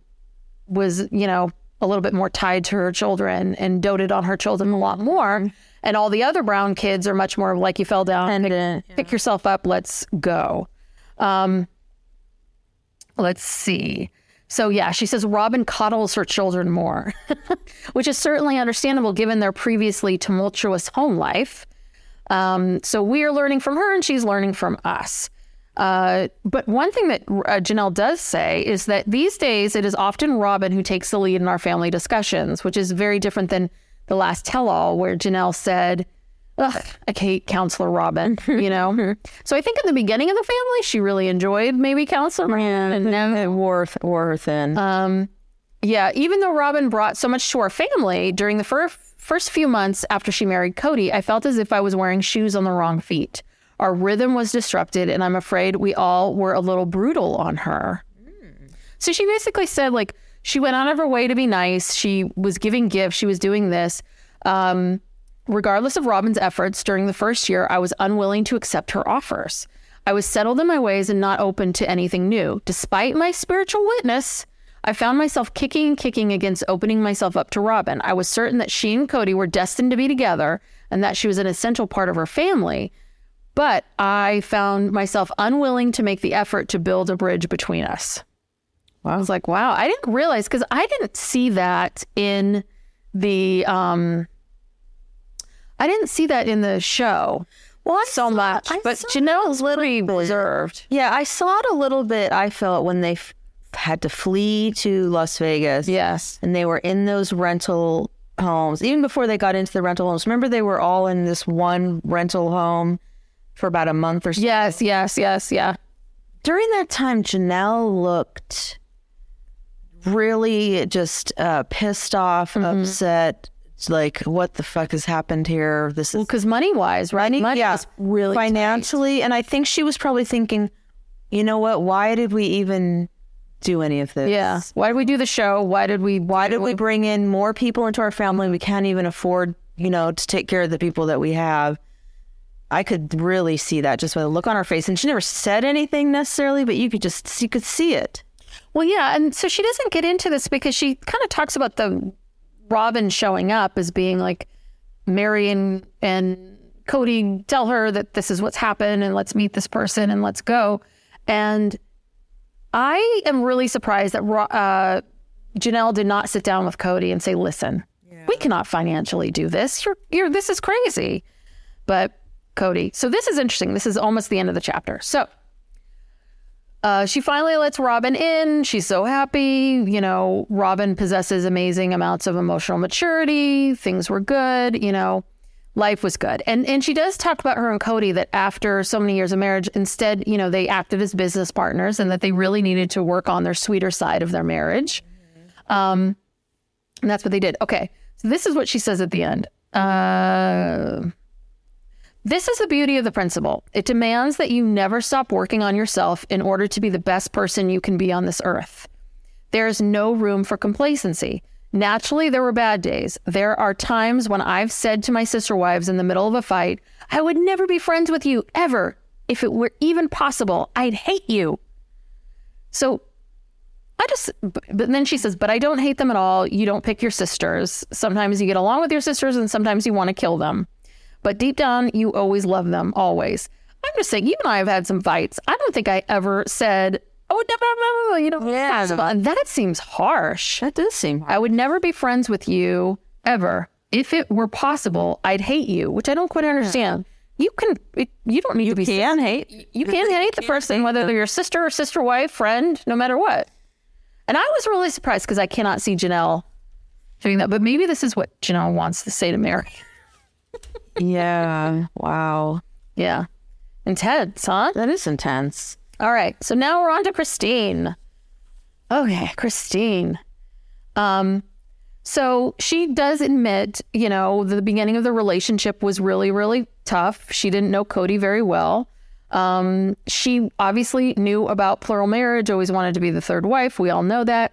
was, you know, a little bit more tied to her children and doted on her children a lot more. And all the other brown kids are much more like you fell down, pick, pick yourself up, let's go. Um, let's see. So, yeah, she says Robyn coddles her children more, *laughs* which is certainly understandable given their previously tumultuous home life. Um, so, we are learning from her and she's learning from us. Uh, but one thing that uh, Janelle does say is that these days it is often Robyn who takes the lead in our family discussions, which is very different than the last tell all where Janelle said, Ugh, I hate Counselor Robyn, you know? *laughs* so I think in the beginning of the family, she really enjoyed maybe Counselor Robyn. And then it wore, wore her thin. Um, yeah, even though Robyn brought so much to our family during the fir- first few months after she married Kody, I felt as if I was wearing shoes on the wrong feet. Our rhythm was disrupted, and I'm afraid we all were a little brutal on her. So she basically said, like, she went out of her way to be nice. She was giving gifts. She was doing this. Um, regardless of Robyn's efforts during the first year, I was unwilling to accept her offers. I was settled in my ways and not open to anything new. Despite my spiritual witness, I found myself kicking and kicking against opening myself up to Robyn. I was certain that she and Kody were destined to be together and that she was an essential part of her family. But I found myself unwilling to make the effort to build a bridge between us. I was like, wow, I didn't realize because I didn't see that in the um I didn't see that in the show. Well, so much, I but saw Janelle's literally reserved. Yeah, I saw it a little bit. I felt when they f- had to flee to Las Vegas. Yes. And they were in those rental homes, even before they got into the rental homes. Remember, they were all in this one rental home for about a month or so. Yes, yes, yes, yeah. During that time, Janelle looked really just uh, pissed off, upset. Like, what the fuck has happened here? This is Because money wise, right? Money yeah, was really financially, and I think she was probably thinking, you know what? Why did we even do any of this? Yeah. Why did we do the show? Why did we? Why did we bring in more people into our family? We can't even afford, you know, to take care of the people that we have. I could really see that just by the look on her face, and she never said anything necessarily, but you could just you could see it. Well, yeah, and so she doesn't get into this because she kind of talks about the Robyn showing up as being like Meri and and Kody tell her that this is what's happened and let's meet this person and let's go. And I am really surprised that uh, Janelle did not sit down with Kody and say, "Listen, we cannot financially do this. You're you're this is crazy." But Kody, so this is interesting. This is almost the end of the chapter. So uh, she finally lets Robyn in. She's so happy. You know, Robyn possesses amazing amounts of emotional maturity. Things were good. You know, life was good. And and she does talk about her and Kody that after so many years of marriage, instead, you know, they acted as business partners and that they really needed to work on their sweeter side of their marriage. Um, and that's what they did. Okay, so this is what she says at the end. Uh, this is the beauty of the principle. It demands that you never stop working on yourself in order to be the best person you can be on this earth. There is no room for complacency. Naturally, there were bad days. There are times when I've said to my sister wives in the middle of a fight, I would never be friends with you, ever. If it were even possible, I'd hate you. So I just, but then she says, but I don't hate them at all. You don't pick your sisters. Sometimes you get along with your sisters and sometimes you want to kill them. But deep down, you always love them, always. I'm just saying, you and I have had some fights. I don't think I ever said, oh, no, no, no, you know, Yeah. that seems harsh. That does seem hard. I would never be friends with you ever. If it were possible, I'd hate you, which I don't quite understand. You can, it, you don't need to be. can hate. You can hate the person, whether they're your sister or sister wife, friend, no matter what. And I was really surprised because I cannot see Janelle doing that. But maybe this is what Janelle wants to say to Meri. Yeah. Wow. Yeah. Intense, huh? That is intense. All right. So now we're on to Christine. Okay, Christine. Um, So she does admit, you know, the beginning of the relationship was really, really tough. She didn't know Kody very well. Um, she obviously knew about plural marriage, always wanted to be the third wife. We all know that.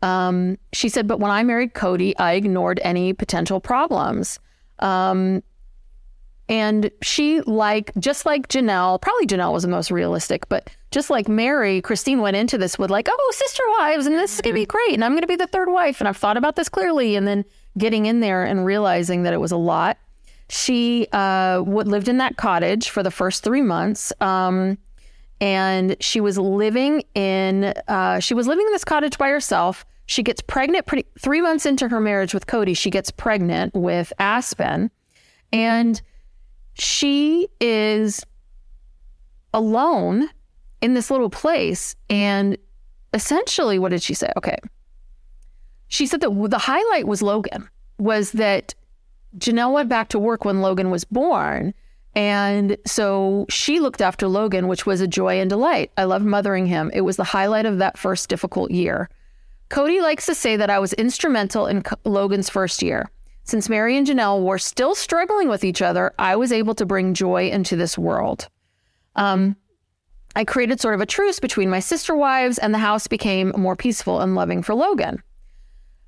Um, she said, but when I married Kody, I ignored any potential problems. Um, and she, like, just like Janelle, probably Janelle was the most realistic, but just like Meri, Christine went into this with, like, oh, sister wives, and this is going to be great. And I'm going to be the third wife. And I've thought about this clearly. And then getting in there and realizing that it was a lot. She uh, lived in that cottage for the first three months. Um, and she was living in uh, she was living in this cottage by herself she gets pregnant pretty three months into her marriage with kody she gets pregnant with aspen and she is alone in this little place and essentially what did she say okay she said that the highlight was logan was that janelle went back to work when logan was born and so she looked after Logan, which was a joy and delight. I loved mothering him. It was the highlight of that first difficult year. Kody likes to say that I was instrumental in Logan's first year. Since Meri and Janelle were still struggling with each other, I was able to bring joy into this world. Um, I created sort of a truce between my sister wives, and the house became more peaceful and loving for Logan.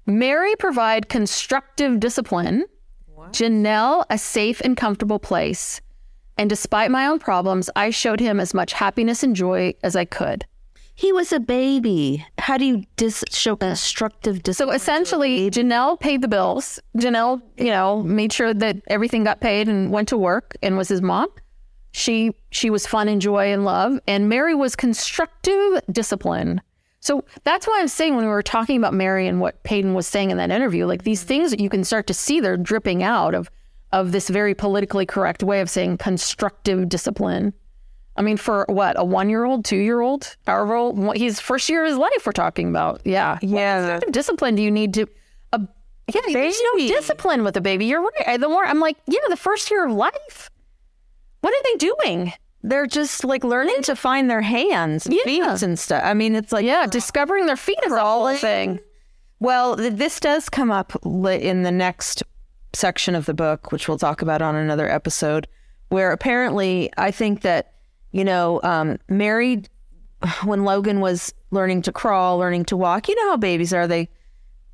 Meri provide constructive discipline. What? Janelle a safe and comfortable place. And despite my own problems, I showed him as much happiness and joy as I could. He was a baby. How do you dis- show constructive discipline? So essentially, Janelle paid the bills. Janelle, you know, made sure that everything got paid and went to work and was his mom. She she was fun and joy and love, and Meri was constructive discipline. So that's why I'm saying when we were talking about Meri and what Paedon was saying in that interview, like these things that you can start to see they're dripping out of of this very politically correct way of saying constructive discipline. I mean, for what, a one year old, two year old, however old, he's first year of his life we're talking about. Yeah. Yeah. What discipline do you need to, uh, yeah, there's no discipline with a baby. You're right. The more I'm like, yeah, the first year of life. What are they doing? They're just like learning to find their hands, yeah. feet, and stuff. I mean, it's like yeah, discovering their feet is all whole thing. Well, this does come up in the next section of the book, which we'll talk about on another episode, where apparently I think that, you know, um, married *sighs* when Logan was learning to crawl, learning to walk, you know how babies are. They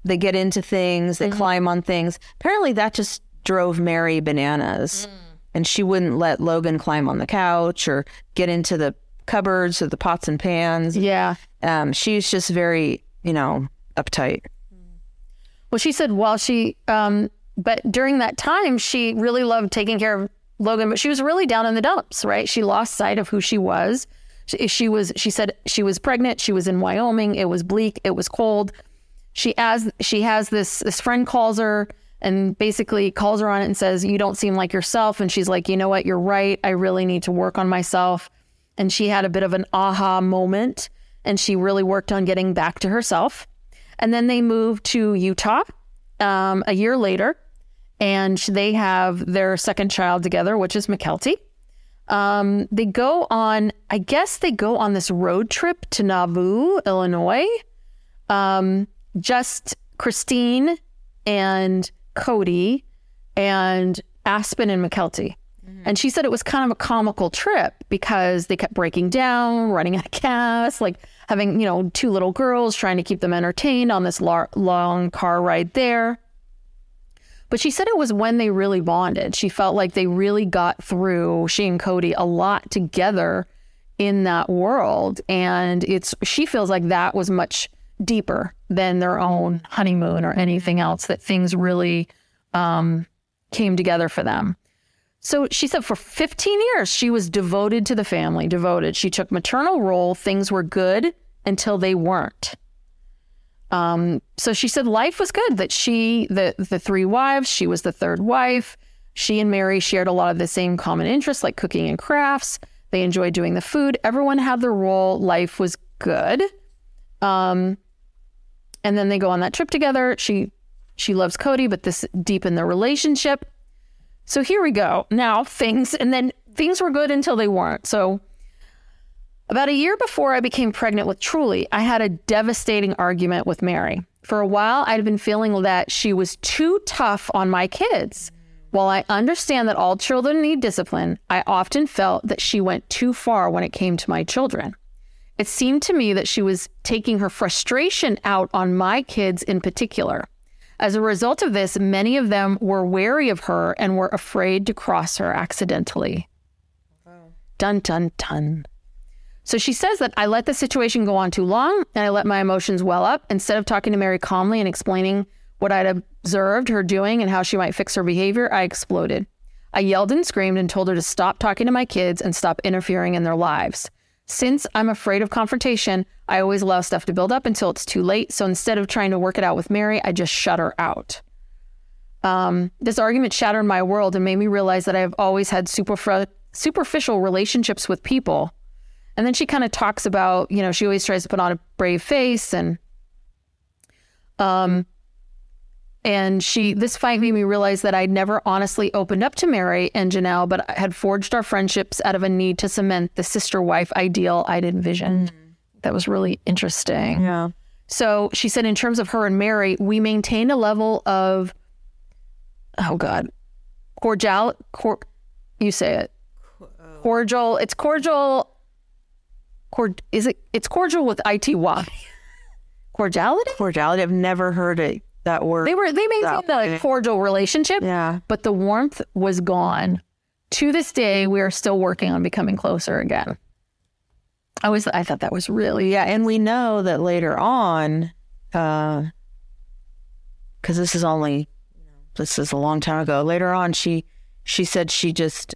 they get into things, they mm-hmm. climb on things. Apparently that just drove Meri bananas. Mm. And she wouldn't let Logan climb on the couch or get into the cupboards or the pots and pans. Yeah. Um, she's just very, you know, uptight. Well, she said while she um, but during that time, she really loved taking care of Logan, but she was really down in the dumps, right? She lost sight of who she was. She, she was, she said she was pregnant. She was in Wyoming. It was bleak. It was cold. She has, she has this, this friend calls her and basically calls her on it and says, You don't seem like yourself. And she's like, You know what? You're right. I really need to work on myself. And she had a bit of an aha moment and she really worked on getting back to herself. And then they moved to Utah um, a year later and they have their second child together, which is Mykelti. Um, they go on, I guess they go on this road trip to Nauvoo, Illinois. Um, just Christine and Kody and Aspen and Mykelti. Mm-hmm. And she said it was kind of a comical trip because they kept breaking down, running out of gas, like having, you know, two little girls trying to keep them entertained on this lar- long car ride there. But she said it was when they really bonded. She felt like they really got through, she and Kody, a lot together in that world. And it's, she feels like that was much deeper than their own honeymoon or anything else, that things really um, came together for them. So she said for 15 years, she was devoted to the family, devoted. She took maternal role. Things were good until they weren't. Um, so she said life was good, that she, the, the three wives, she was the third wife. She and Meri shared a lot of the same common interests like cooking and crafts. They enjoyed doing the food. Everyone had their role. Life was good. Um, and then they go on that trip together. She she loves Kody, but this deepened their relationship. So here we go. Now things, and then things were good until they weren't. So about a year before I became pregnant with Truly, I had a devastating argument with Meri. For a while, I'd been feeling that she was too tough on my kids. While I understand that all children need discipline, I often felt that she went too far when it came to my children. It seemed to me that she was taking her frustration out on my kids in particular. As a result of this, many of them were wary of her and were afraid to cross her accidentally. Dun, dun, dun. So she says that I let the situation go on too long and I let my emotions well up. Instead of talking to Meri calmly and explaining what I'd observed her doing and how she might fix her behavior, I exploded. I yelled and screamed and told her to stop talking to my kids and stop interfering in their lives. Since I'm afraid of confrontation, I always allow stuff to build up until it's too late. So instead of trying to work it out with Meri, I just shut her out. Um, this argument shattered my world and made me realize that I've always had superf- superficial relationships with people. And then she kind of talks about, you know, she always tries to put on a brave face and um and she this fight made me realize that I'd never honestly opened up to Meri and Janelle, but I had forged our friendships out of a need to cement the sister wife ideal I'd envisioned. That was really interesting. Yeah. So she said, in terms of her and Meri, we maintained a level of, oh God, cordial, cor, you say it, cordial. It's cordial. Cord, is it? It's cordial with ity. *laughs* Cordiality. Cordiality. I've never heard it that word. They were they maintained the way. cordial relationship. Yeah. but the warmth was gone. To this day, we are still working on becoming closer again. I was I thought that was really Yeah, and we know that later on, uh, because this is only this is a long time ago. Later on, she she said she just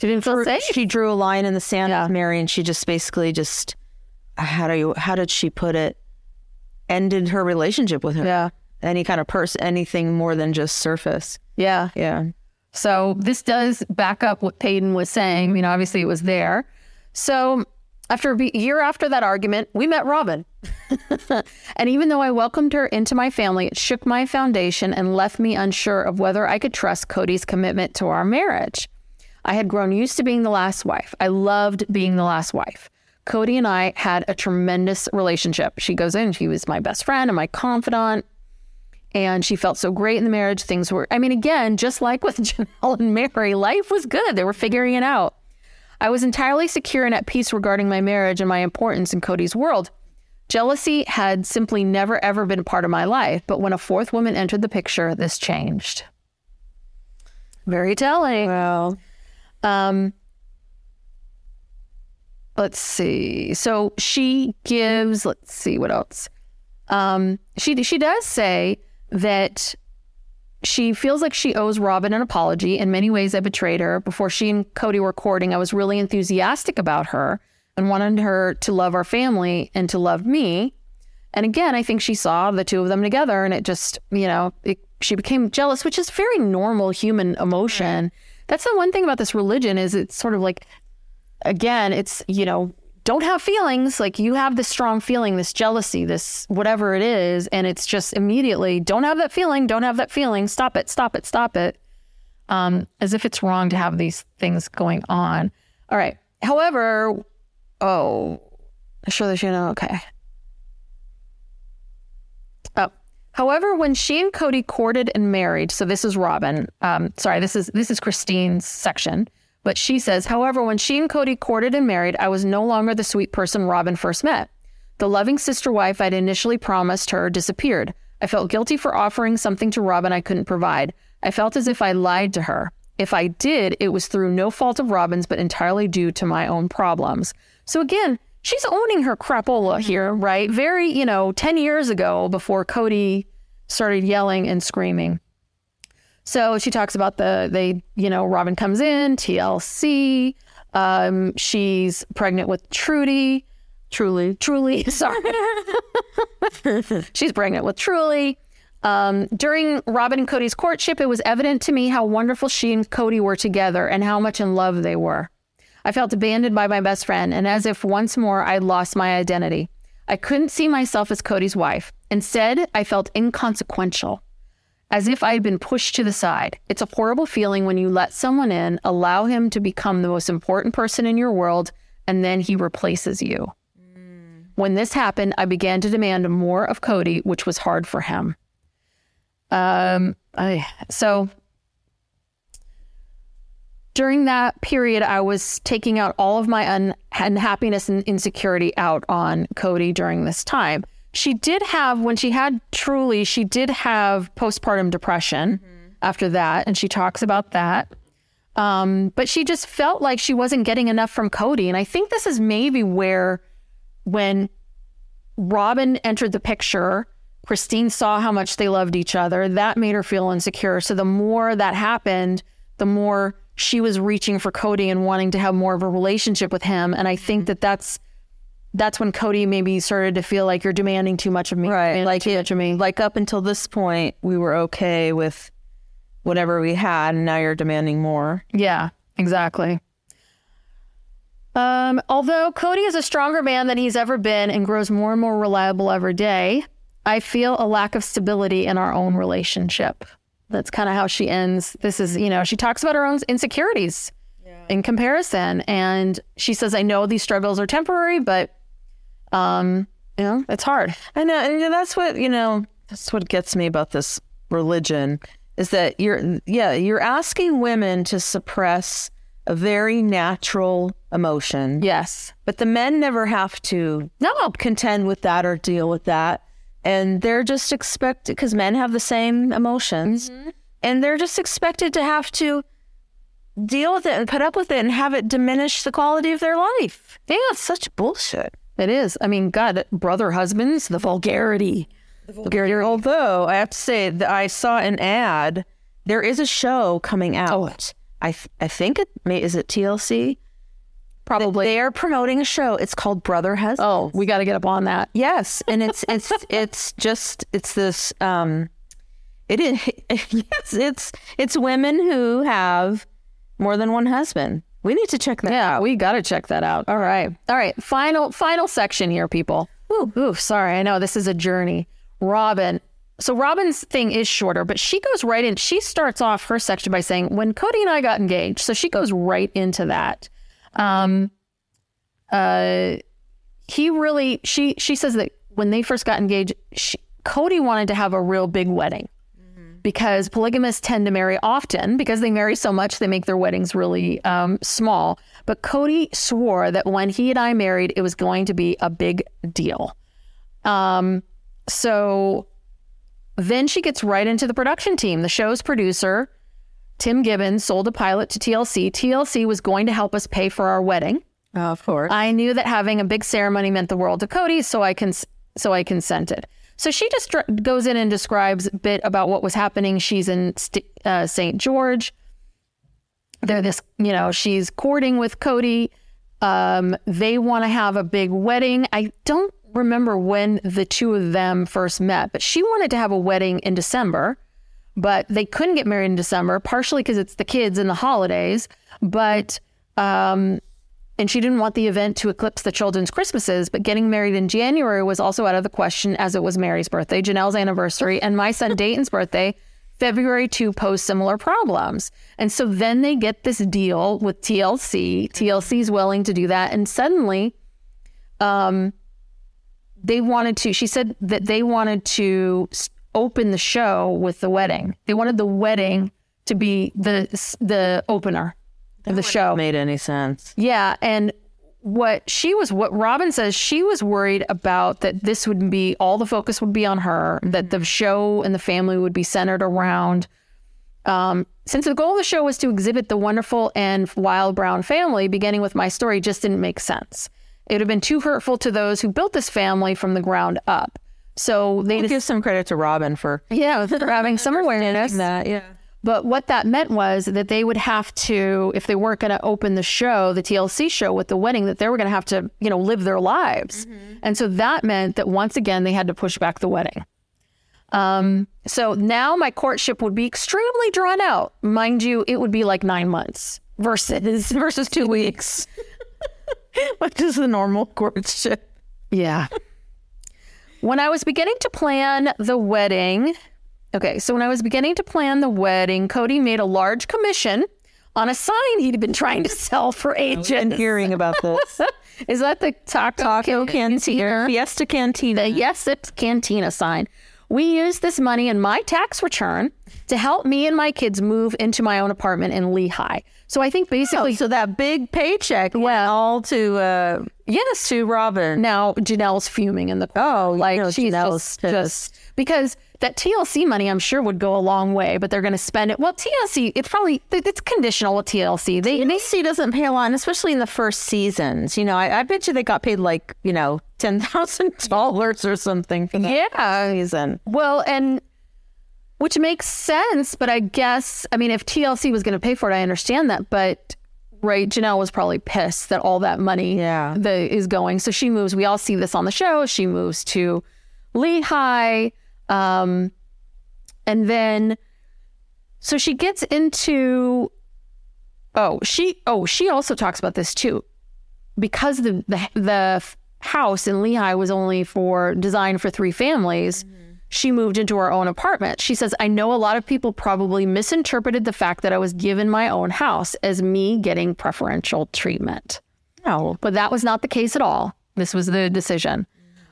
she didn't feel safe. she drew a line in the sand Yeah. with Meri, and she just basically just how do you how did she put it? Ended her relationship with her. Yeah. Any kind of person, anything more than just surface. Yeah. Yeah. So this does back up what Paedon was saying. I mean, obviously it was there. So after a year after that argument, we met Robyn. *laughs* and even though I welcomed her into my family, it shook my foundation and left me unsure of whether I could trust Kody's commitment to our marriage. I had grown used to being the last wife. I loved being the last wife. Kody and I had a tremendous relationship. She goes in, she was my best friend and my confidant and she felt so great in the marriage. Things were, I mean, again, just like with *laughs* Janelle and Meri, life was good. They were figuring it out. I was entirely secure and at peace regarding my marriage and my importance in Kody's world. Jealousy had simply never, ever been a part of my life. But when a fourth woman entered the picture, this changed. Very telling. Well, Um, let's see. So she gives. Let's see what else. Um, she she does say that she feels like she owes Robyn an apology. In many ways, I betrayed her. Before she and Kody were courting, I was really enthusiastic about her and wanted her to love our family and to love me. And again, I think she saw the two of them together and it just, you know, it, she became jealous, which is very normal human emotion. That's the one thing about this religion is it's sort of like, again, it's, you know, don't have feelings. Like you have this strong feeling, this jealousy, this whatever it is. And it's just immediately, don't have that feeling, don't have that feeling. Stop it, stop it, stop it. Um, as if it's wrong to have these things going on. All right. However, oh, sure that you know, okay. Oh. However, when she and Kody courted and married, so this is Robyn. Um, sorry, this is this is Christine's section. But she says, however, when she and Kody courted and married, I was no longer the sweet person Robyn first met. The loving sister wife I'd initially promised her disappeared. I felt guilty for offering something to Robyn I couldn't provide. I felt as if I lied to her. If I did, it was through no fault of Robin's, but entirely due to my own problems. So again, she's owning her crapola here, right? Very, you know, 10 years ago before Kody started yelling and screaming. So she talks about the they, you know, Robyn comes in, TLC. Um, she's pregnant with Trudy. Truly, Truly, *laughs* sorry. *laughs* she's pregnant with Truly. Um, during Robyn and Kody's courtship, it was evident to me how wonderful she and Cody were together and how much in love they were. I felt abandoned by my best friend, and as if once more I'd lost my identity. I couldn't see myself as Kody's wife. Instead, I felt inconsequential, as if I had been pushed to the side. It's a horrible feeling when you let someone in, allow him to become the most important person in your world, and then he replaces you. When this happened, I began to demand more of Kody, which was hard for him. Um, I, so during that period, I was taking out all of my un- unhappiness and insecurity out on Kody during this time. She did have, when she had truly, she did have postpartum depression after that, and she talks about that. Um, but she just felt like she wasn't getting enough from Kody. And I think this is maybe where, when Robyn entered the picture, Christine saw how much they loved each other. That made her feel insecure. So the more that happened, the more she was reaching for Kody and wanting to have more of a relationship with him. And I think that that's that's when Kody maybe started to feel like you're demanding too much of me. Right. Like too much of me. Like up until this point, we were okay with whatever we had, and now you're demanding more. Yeah, exactly. Um, although Kody is a stronger man than he's ever been and grows more and more reliable every day, I feel a lack of stability in our own relationship. That's kind of how she ends. This is, you know, she talks about her own insecurities in comparison. And she says, I know these struggles are temporary, but, um, you know, it's hard. I know, and that's what you know. That's what gets me about this religion is that you're, yeah, you're asking women to suppress a very natural emotion, Yes. but the men never have to No. contend with that or deal with that, and they're just expected because men have the same emotions, mm-hmm. and they're just expected to have to deal with it and put up with it and have it diminish the quality of their life. Yeah. It's such bullshit. It is. I mean, God, brother husbands, the vulgarity. The vulgarity. Although I have to say that I saw an ad, there is a show coming oh, out. I th- I think it may is it TLC. Probably. They are promoting a show. It's called Brother Husband. Oh, we got to get up on that. yes, and it's it's *laughs* it's just it's this um, it is *laughs* yes it's it's women who have more than one husband. We need to check that. Yeah, we got to check that out. All right. All right. Final final section here, people. Ooh, ooh, sorry. I know this is a journey. Robyn. So Robyn's thing is shorter, but she goes right in. She starts off her section by saying, "When Kody and I got engaged." So she goes right into that. Um, uh, he really. She she says that when they first got engaged, she, Kody wanted to have a real big wedding because polygamists tend to marry often because they marry so much they make their weddings really um, small. But kody swore that when he and i married it was going to be a big deal. Um, so then she gets right into the production team. The show's producer tim gibbons sold a pilot to tlc tlc was going to help us pay for our wedding of course. I knew that having a big ceremony meant the world to Kody, so I cons- so I consented. So she just goes in and describes a bit about what was happening. She's in St- uh, St. George. They're this, you know, she's courting with Kody. Um, they want to have a big wedding. I don't remember when the two of them first met, but she wanted to have a wedding in December, but they couldn't get married in December, partially because it's the kids and the holidays. But um, and she didn't want the event to eclipse the children's Christmases, but getting married in January was also out of the question as it was Meri's birthday, Janelle's anniversary, and my son Dayton's birthday. February 2 posed similar problems. And so then they get this deal with TLC. TLC is willing to do that. And suddenly, um, they wanted to, she said that they wanted to open the show with the wedding. They wanted the wedding to be the, the opener of the show. made any sense. Yeah, and what she was what Robyn says she was worried about that this would be all the focus would be on her, that the show and the family would be centered around um, since the goal of the show was to exhibit the wonderful and wild brown family, beginning with my story just didn't make sense. It would have been too hurtful to those who built this family from the ground up. So they We'll just, give some credit to Robyn for yeah, for *laughs* having some awareness. that. Yeah. But what that meant was that they would have to, if they weren't going to open the show, the TLC show with the wedding, that they were going to have to, you know, live their lives. And so that meant that once again, they had to push back the wedding. Um, so now my courtship would be extremely drawn out. Mind you, it would be like nine months versus *laughs* versus two weeks. *laughs* Which is the normal courtship. Yeah. When I was beginning to plan the wedding, okay, so when I was beginning to plan the wedding, Kody made a large commission on a sign he'd been trying to sell for ages. And hearing about this. *laughs* Is that the Taco, Taco Cantina? Cantina. Fiesta Cantina. The Yes It's Cantina sign. We used this money in my tax return to help me and my kids move into my own apartment in Lehi. So I think basically, Oh, so that big paycheck went all to uh yes to Robyn. now Janelle's fuming in the corner. Oh, like no, she's Janelle's just, just because that TLC money I'm sure would go a long way, but they're going to spend it. Well, TLC it's probably it's conditional with TLC. They, they NBC doesn't pay a lot, and especially in the first seasons. You know, I, I bet you they got paid like you know ten thousand dollars or something for that yeah season. Well, and which makes sense, but I guess I mean if TLC was going to pay for it, I understand that, but right, Janelle was probably pissed that all that money Yeah. the, is going. So she moves. We all see this on the show. She moves to Lehi, um, and then so she gets into. Oh, she oh she also talks about this too, because the the the house in Lehi was only for designed for three families. She moved into her own apartment. She says, I know a lot of people probably misinterpreted the fact that I was given my own house as me getting preferential treatment. No, But that was not the case at all. This was the decision.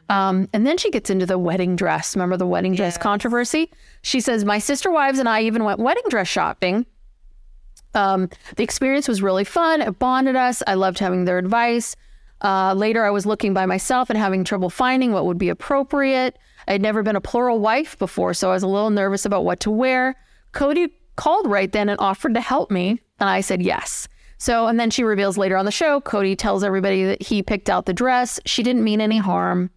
Um, and then she gets into the wedding dress. Remember the wedding dress controversy? She says, My sister wives and I even went wedding dress shopping. Um, the experience was really fun. It bonded us. I loved having their advice. Uh, later, I was looking by myself and having trouble finding what would be appropriate. I had never been a plural wife before, so I was a little nervous about what to wear. Kody called right then and offered to help me, and I said yes. So, and then she reveals later on the show, Kody tells everybody that he picked out the dress. She didn't mean any harm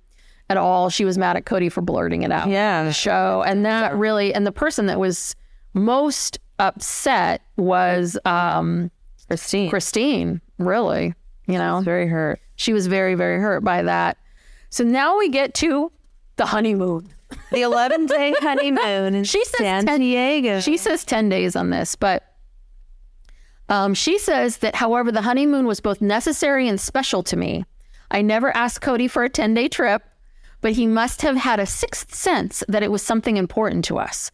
at all. She was mad at Kody for blurting it out. Yeah. the show, and that really, and the person that was most upset was um, Christine. Christine. Really, you know, very hurt. She was very, very hurt by that. So now we get to the honeymoon. The eleven day *laughs* honeymoon in She says San 10 Diego. She says 10 days on this, but um, she says that, however, the honeymoon was both necessary and special to me. I never asked Kody for a 10 day trip, but he must have had a sixth sense that it was something important to us.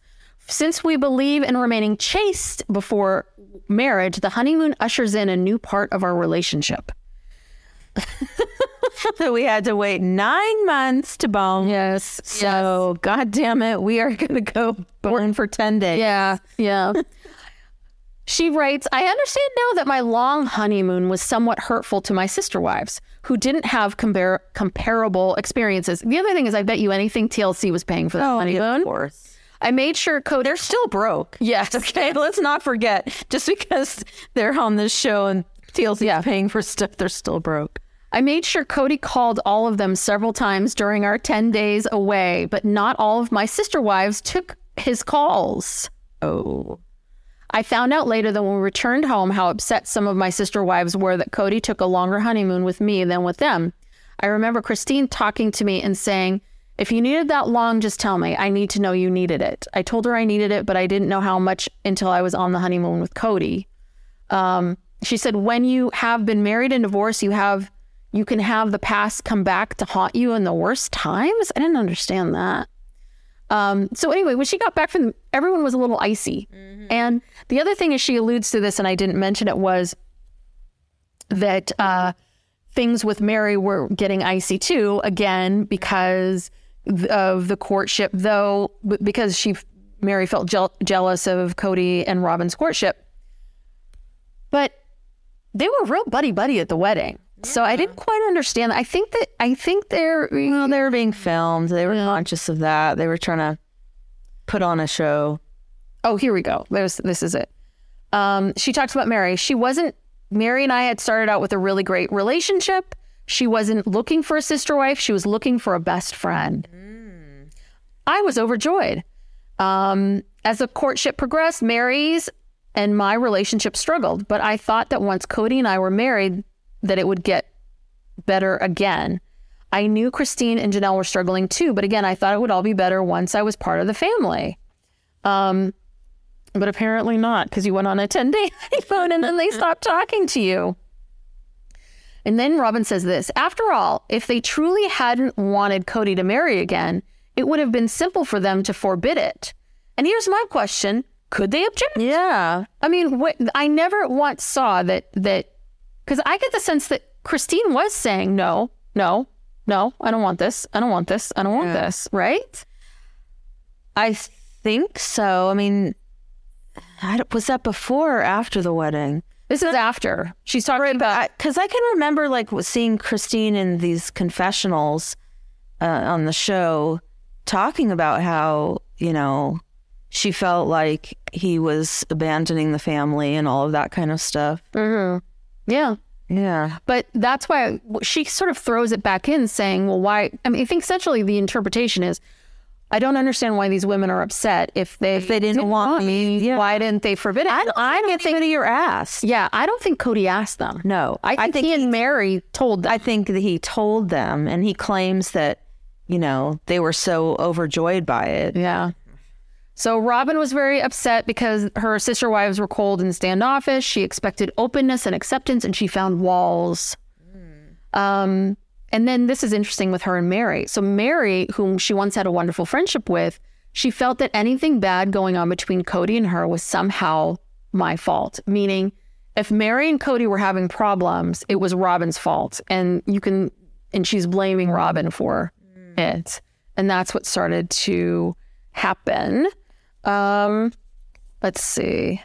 Since we believe in remaining chaste before marriage, the honeymoon ushers in a new part of our relationship. *laughs* so we had to wait nine months to bone. Yes. So God damn it, we are gonna go born for ten days. Yeah, yeah. *laughs* she writes, I understand now that my long honeymoon was somewhat hurtful to my sister wives who didn't have compar- comparable experiences. The other thing is, I bet you anything TLC was paying for the oh, honeymoon. Of course. I made sure Kody. They're still broke. Yes. *laughs* Okay, let's not forget. Just because they're on this show and TLC is paying for stuff, they're still broke. I made sure Kody called all of them several times during our 10 days away, but not all of my sister wives took his calls. Oh. I found out later that when we returned home how upset some of my sister wives were that Kody took a longer honeymoon with me than with them. I remember Christine talking to me and saying, If you needed that long, just tell me. I need to know you needed it. I told her I needed it, but I didn't know how much until I was on the honeymoon with Kody. Um, she said, When you have been married and divorced, you have you can have the past come back to haunt you in the worst times. I didn't understand that. Um, so anyway, when she got back from, everyone was a little icy. And the other thing is, she alludes to this, and I didn't mention it was that uh, things with Meri were getting icy too. Again, because of the courtship, though, because she Meri felt jel- jealous of Kody and Robyn's courtship. But they were real buddy buddy at the wedding. So I didn't quite understand. I think that I think they're Well, they were being filmed. They were conscious of that. They were trying to put on a show. Oh, here we go. There's this is it. Um, she talks about Meri. She wasn't Meri and I had started out with a really great relationship. She wasn't looking for a sister wife. She was looking for a best friend. I was overjoyed. Um, as the courtship progressed, Meri's and my relationship struggled, but I thought that once Kody and I were married, that it would get better again. I knew Christine and Janelle were struggling too, but again, I thought it would all be better once I was part of the family. Um, but apparently not, because you went on a 10 day *laughs* honeymoon and then they stopped talking to you. And then Robyn says this After all, if they truly hadn't wanted Kody to marry again, it would have been simple for them to forbid it. And here's my question could they object? Yeah. I mean, what, I never once saw that that because I get the sense that Christine was saying no, no, no, I don't want this, I don't want this, I don't want this, right? I think so. I mean, I was that before or after the wedding? This is after she's talking about. Because I, can remember like seeing Christine in these confessionals uh, on the show talking about how, you know, she felt like he was abandoning the family and all of that kind of stuff. Mm-hmm. yeah, Yeah. But that's why she sort of throws it back in, saying, "Well, why?" I mean, I think essentially the interpretation is, "I don't understand why these women are upset if they If they didn't want me, yeah. Why didn't they forbid it?" I don't, I don't think or asked. Yeah, I don't think Kody asked them. No, I think, I think he and Meri told them. I think that he told them, and he claims that, you know, they were so overjoyed by it. Yeah. So Robyn was very upset because her sister wives were cold and standoffish. She expected openness and acceptance, and she found walls. Um, and then this is interesting with her and Meri. So Meri, whom she once had a wonderful friendship with, she felt that anything bad going on between Kody and her was somehow my fault. Meaning, if Meri and Kody were having problems, it was Robyn's fault, and you can, and she's blaming Robyn for it, and that's what started to happen. Um, let's see.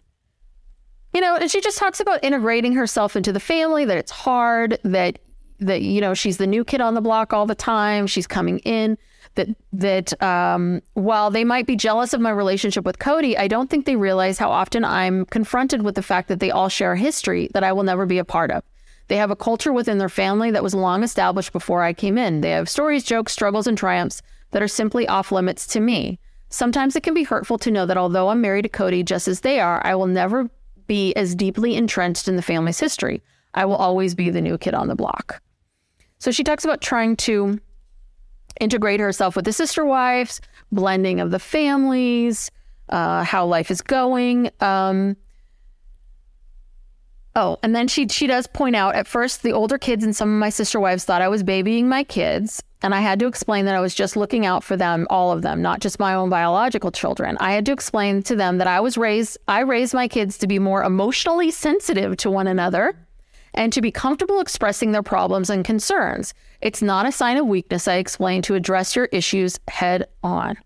You know, and she just talks about integrating herself into the family, that it's hard, that that you know, she's the new kid on the block all the time, she's coming in, that that um while they might be jealous of my relationship with Kody, I don't think they realize how often I'm confronted with the fact that they all share a history that I will never be a part of. They have a culture within their family that was long established before I came in. They have stories, jokes, struggles, and triumphs that are simply off limits to me. Sometimes it can be hurtful to know that although I'm married to Kody just as they are, I will never be as deeply entrenched in the family's history. I will always be the new kid on the block. So she talks about trying to integrate herself with the sister wives, blending of the families, uh, how life is going. Um, oh, and then she she does point out at first the older kids and some of my sister wives thought I was babying my kids, and I had to explain that I was just looking out for them, all of them, not just my own biological children. I had to explain to them that I was raised I raised my kids to be more emotionally sensitive to one another and to be comfortable expressing their problems and concerns. It's not a sign of weakness, I explained, to address your issues head on.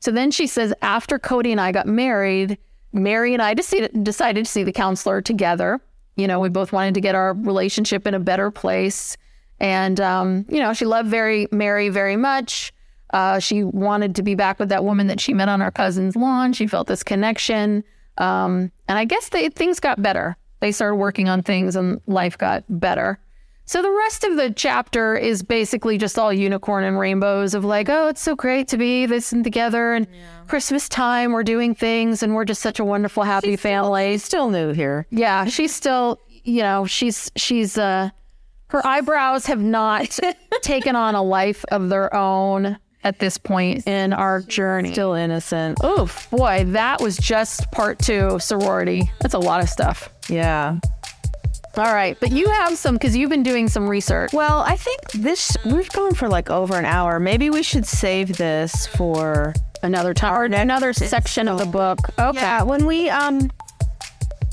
So then she says, after Kody and I got married, Meri and I decided, decided to see the counselor together. You know, we both wanted to get our relationship in a better place. And, um, you know, she loved very Meri very much. Uh, she wanted to be back with that woman that she met on her cousin's lawn. She felt this connection. Um, and I guess they, things got better. They started working on things and life got better. So the rest of the chapter is basically just all unicorn and rainbows of like, oh, it's so great to be this and together and Christmas time we're doing things and we're just such a wonderful happy family. Still new here. Yeah, she's still, you know, she's she's uh her eyebrows have not *laughs* taken on a life of their own at this point in our journey. Still innocent. Oof, boy, that was just part two sorority. That's a lot of stuff. Yeah. All right, but you have some because you've been doing some research. Well, I think this we've gone for like over an hour. Maybe we should save this for Another time or another section of the book. Okay. Yeah, when we um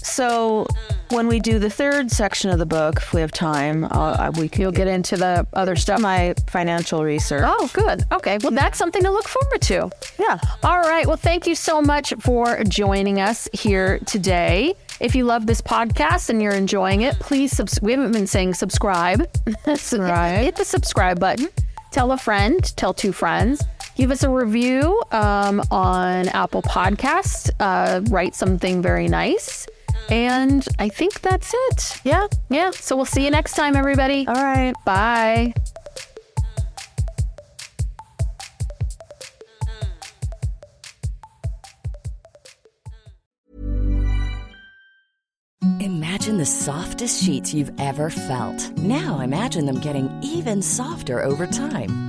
so when we do the third section of the book, if we have time, uh, we can You'll get into the other stuff. my financial research. Oh, good. Okay. Well, that's something to look forward to. Yeah. All right. Well, thank you so much for joining us here today. If you love this podcast and you're enjoying it, please subs- we haven't been saying subscribe. *laughs* subscribe. Hit the subscribe button. Tell a friend, tell two friends. Give us a review um, on Apple Podcasts. Uh, write something very nice. And I think that's it. Yeah. Yeah. So we'll see you next time, everybody. All right. Bye. Imagine the softest sheets you've ever felt. Now imagine them getting even softer over time.